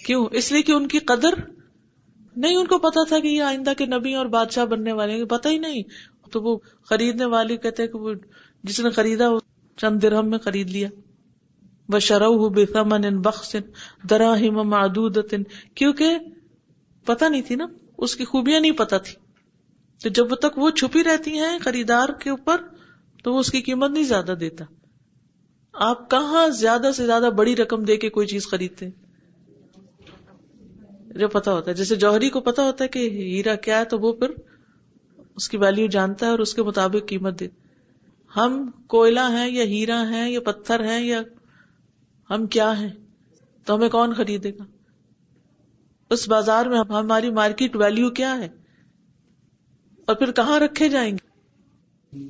کیوں؟ اس لیے کہ ان کی قدر نہیں، ان کو پتا تھا کہ یہ آئندہ کے نبی اور بادشاہ بننے والے ہیں، پتا ہی نہیں۔ تو وہ خریدنے والی کہتے کہ وہ جس نے خریدا وہ چند درہم میں خرید لیا۔ وہ شرو بے ثمن بخش دراہم کیونکہ پتا نہیں تھی نا، اس کی خوبیاں نہیں پتا تھی۔ تو جب تک وہ چھپی رہتی ہیں خریدار کے اوپر، تو وہ اس کی قیمت نہیں زیادہ دیتا۔ آپ کہاں زیادہ سے زیادہ بڑی رقم دے کے کوئی چیز خریدتے جو پتا ہوتا ہے، جیسے جوہری کو پتا ہوتا ہے کہ ہیرا کیا ہے، تو وہ پھر اس کی ویلو جانتا ہے اور اس کے مطابق قیمت دے۔ ہم کوئلہ ہیں یا ہیرا ہیں یا پتھر ہیں یا ہم کیا ہیں؟ تو ہمیں کون خریدے گا؟ اس بازار میں ہماری مارکیٹ ویلیو کیا ہے؟ اور پھر کہاں رکھے جائیں گے؟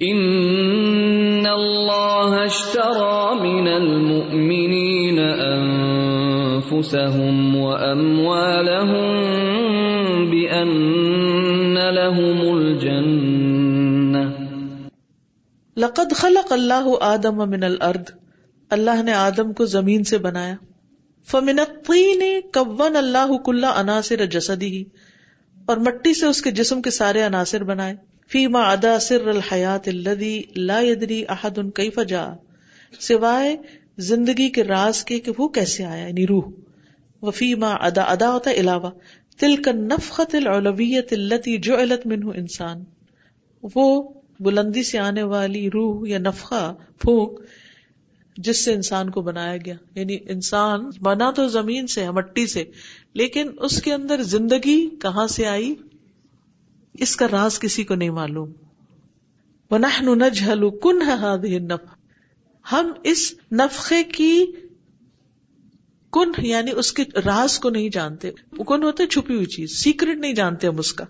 ان اللہ اشترى من المؤمنین انفسهم واموالهم بان لهم الجنہ لقد خلق اللہ آدم من الارض اللہ نے آدم کو زمین سے بنایا. فمن الطین کون اللہ کل عناصر جسدی اور مٹی سے اس کے جسم کے سارے عناصر بنائے. فیما ادا سر الحیات الذي لا يدري احد كيف جاء. سوائے زندگی کے راز کے کہ وہ کیسے آیا یعنی روح. وفیما ادا ادا ہوتا ہے علاوہ. تلک النفخت العلویت التي جعلت منه انسان۔ وہ بلندی سے آنے والی روح یا نفخہ، پھونک، جس سے انسان کو بنایا گیا۔ یعنی انسان بنا تو زمین سے، مٹی سے، لیکن اس کے اندر زندگی کہاں سے آئی؟ اس کا راز کسی کو نہیں معلوم۔ ونحن نجهل كنه هذه النفخ۔ ہم اس نفخے کی کن یعنی اس کے راز کو نہیں جانتے۔ کن ہوتے؟ چھپی ہوئی چیز۔ سیکرٹ نہیں جانتے ہم اس کا۔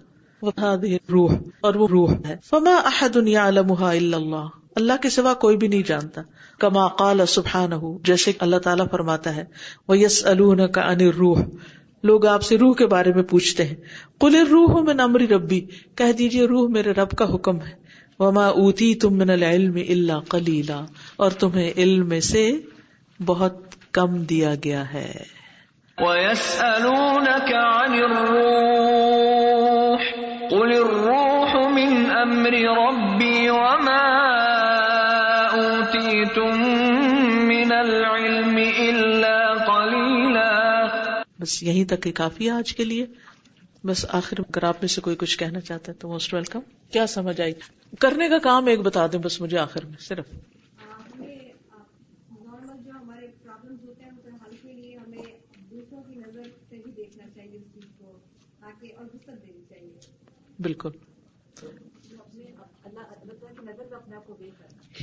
روح، اور وہ روح ہے۔ فما احد يعلمها الا اللہ۔ اللہ کے سوا کوئی بھی نہیں جانتا۔ کما قال سبحانہ جیسے اللہ تعالیٰ فرماتا ہے۔ وہ یس کا ان روح لوگ آپ سے روح کے بارے میں پوچھتے ہیں۔ کل روح میں نمری ربی۔ کہہ دیجیے روح میرے رب کا حکم ہے۔ وما اوتی تم من العلم اللہ کلیلا اور تمہیں علم سے بہت کم دیا گیا ہے۔ وَيَسْأَلُونَكَ عَنِ الرُّوحِ قُلِ الرُّوحُ مِنْ أَمْرِ رَبِّي وَمَا أُوتِيتُم مِّنَ الْعِلْمِ إِلَّا بس یہیں تک ہی کافی ہے آج کے لیے۔ بس آخر اگر آپ میں سے کوئی کچھ کہنا چاہتا ہے تو موسٹ ویلکم۔ کیا سمجھ آئی؟ کرنے کا کام ایک بتا دیں بس مجھے آخر میں صرف۔ بالکل۔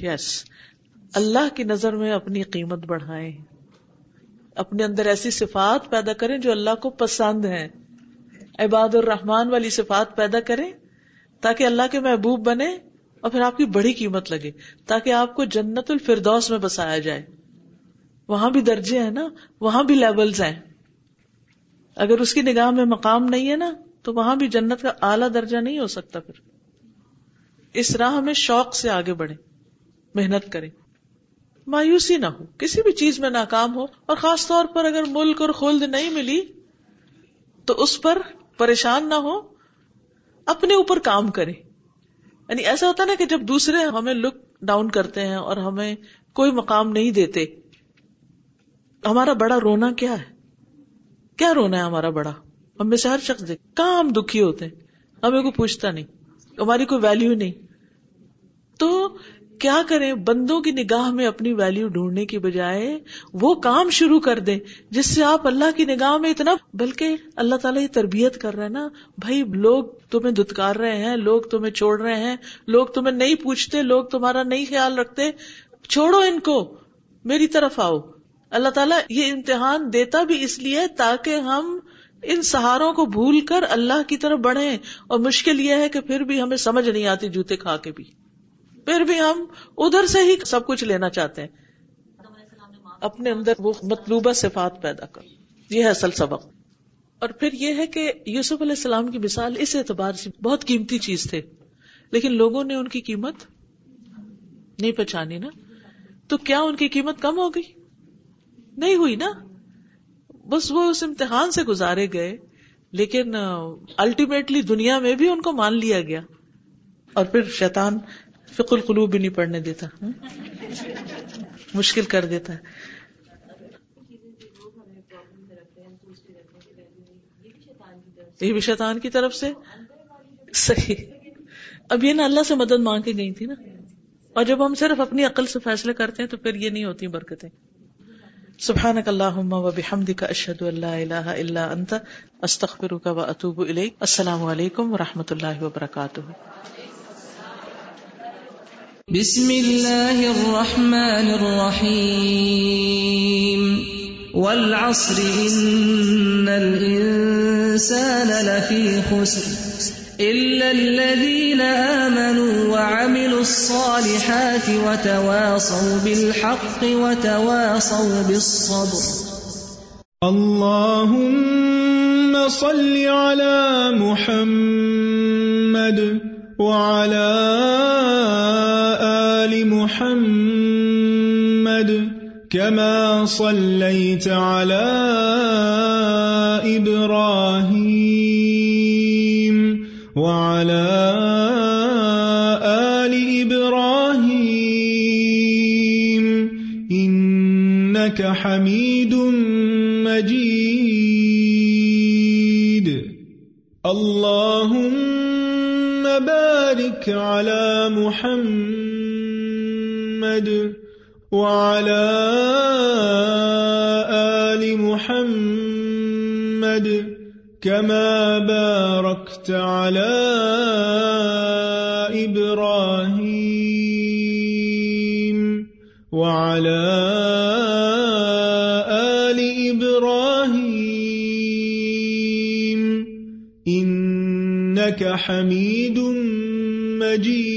یس اللہ کی نظر میں اپنی قیمت بڑھائیں۔ اپنے اندر ایسی صفات پیدا کریں جو اللہ کو پسند ہے عباد الرحمان والی صفات پیدا کریں تاکہ اللہ کے محبوب بنے اور پھر آپ کی بڑی قیمت لگے۔ تاکہ آپ کو جنت الفردوس میں بسایا جائے۔ وہاں بھی درجے ہیں نا؟ وہاں بھی لیولز ہیں۔ اگر اس کی نگاہ میں مقام نہیں ہے نا، تو وہاں بھی جنت کا اعلیٰ درجہ نہیں ہو سکتا پھر۔ اس راہ میں شوق سے آگے بڑھے محنت کریں۔ مایوسی نہ ہو، کسی بھی چیز میں ناکام ہو۔ اور خاص طور پر اگر ملک اور خلد نہیں ملی، تو اس پر پریشان نہ ہو، اپنے اوپر کام کرے یعنی ایسا ہوتا نا کہ جب دوسرے ہمیں لک ڈاؤن کرتے ہیں اور ہمیں کوئی مقام نہیں دیتے، ہمارا بڑا رونا کیا ہے؟ کیا رونا ہے ہمارا بڑا؟ ہم میں سے ہر شخص دیکھ، کہاں ہم دکھی ہوتے ہیں؟ ہمیں کوئی پوچھتا نہیں، ہماری کوئی ویلو نہیں۔ تو کیا کریں؟ بندوں کی نگاہ میں اپنی ویلو ڈھونڈنے کی بجائے وہ کام شروع کر دیں، جس سے آپ اللہ کی نگاہ میں اتنا، بلکہ اللہ تعالیٰ یہ تربیت کر رہے ہیں نا، بھائی لوگ تمہیں دتکار رہے ہیں، لوگ تمہیں چھوڑ رہے ہیں، لوگ تمہیں نہیں پوچھتے، لوگ تمہارا نہیں خیال رکھتے، چھوڑو ان کو، میری طرف آؤ۔ اللہ تعالیٰ یہ امتحان دیتا بھی اس لیے تاکہ ہم ان سہاروں کو بھول کر اللہ کی طرف بڑھیں اور مشکل یہ ہے کہ پھر بھی ہمیں سمجھ نہیں آتی جوتے کھا کے بھی۔ پھر بھی ہم ادھر سے ہی سب کچھ لینا چاہتے ہیں۔ اپنے اندر وہ مطلوبہ صفات پیدا کر۔ یہ ہے اصل سبق۔ اور پھر یہ ہے کہ یوسف علیہ السلام کی مثال اس اعتبار سے بہت قیمتی چیز تھے۔ لیکن لوگوں نے ان کی قیمت نہیں پہچانی نا۔ تو کیا ان کی قیمت کم ہو گئی؟ نہیں ہوئی نا۔ بس وہ اس امتحان سے گزارے گئے، لیکن الٹیمیٹلی دنیا میں بھی ان کو مان لیا گیا۔ اور پھر شیطان فک القلوب بھی نہیں پڑھنے دیتا۔ مشکل کر دیتا۔ ہے یہ بھی شیطان کی طرف سے۔ صحیح۔ اب یہ نا اللہ سے مدد مانگ کے گئی تھی نا۔ اور جب ہم صرف اپنی عقل سے فیصلے کرتے ہیں تو پھر یہ نہیں ہوتی برکتیں۔ سبحان اللہ و بحمد کا اشد اللہ اللہ اللہ انت استخر کا و اطوب السلام علیکم و رحمۃ اللہ وبرکاتہ۔ بسم الله الرحمن الرحيم والعصر إن الإنسان لفي خسر۔ إلا الذين آمنوا وعملوا الصالحات وتواصوا بالحق وتواصوا بالصبر. اللهم صل على محمد وعلى آل محمد كما صليت على إبراهيم إنك حميد مجيد. اللهم بارك على محمد وعلى آل محمد كما باركت على إبراهيم مجيد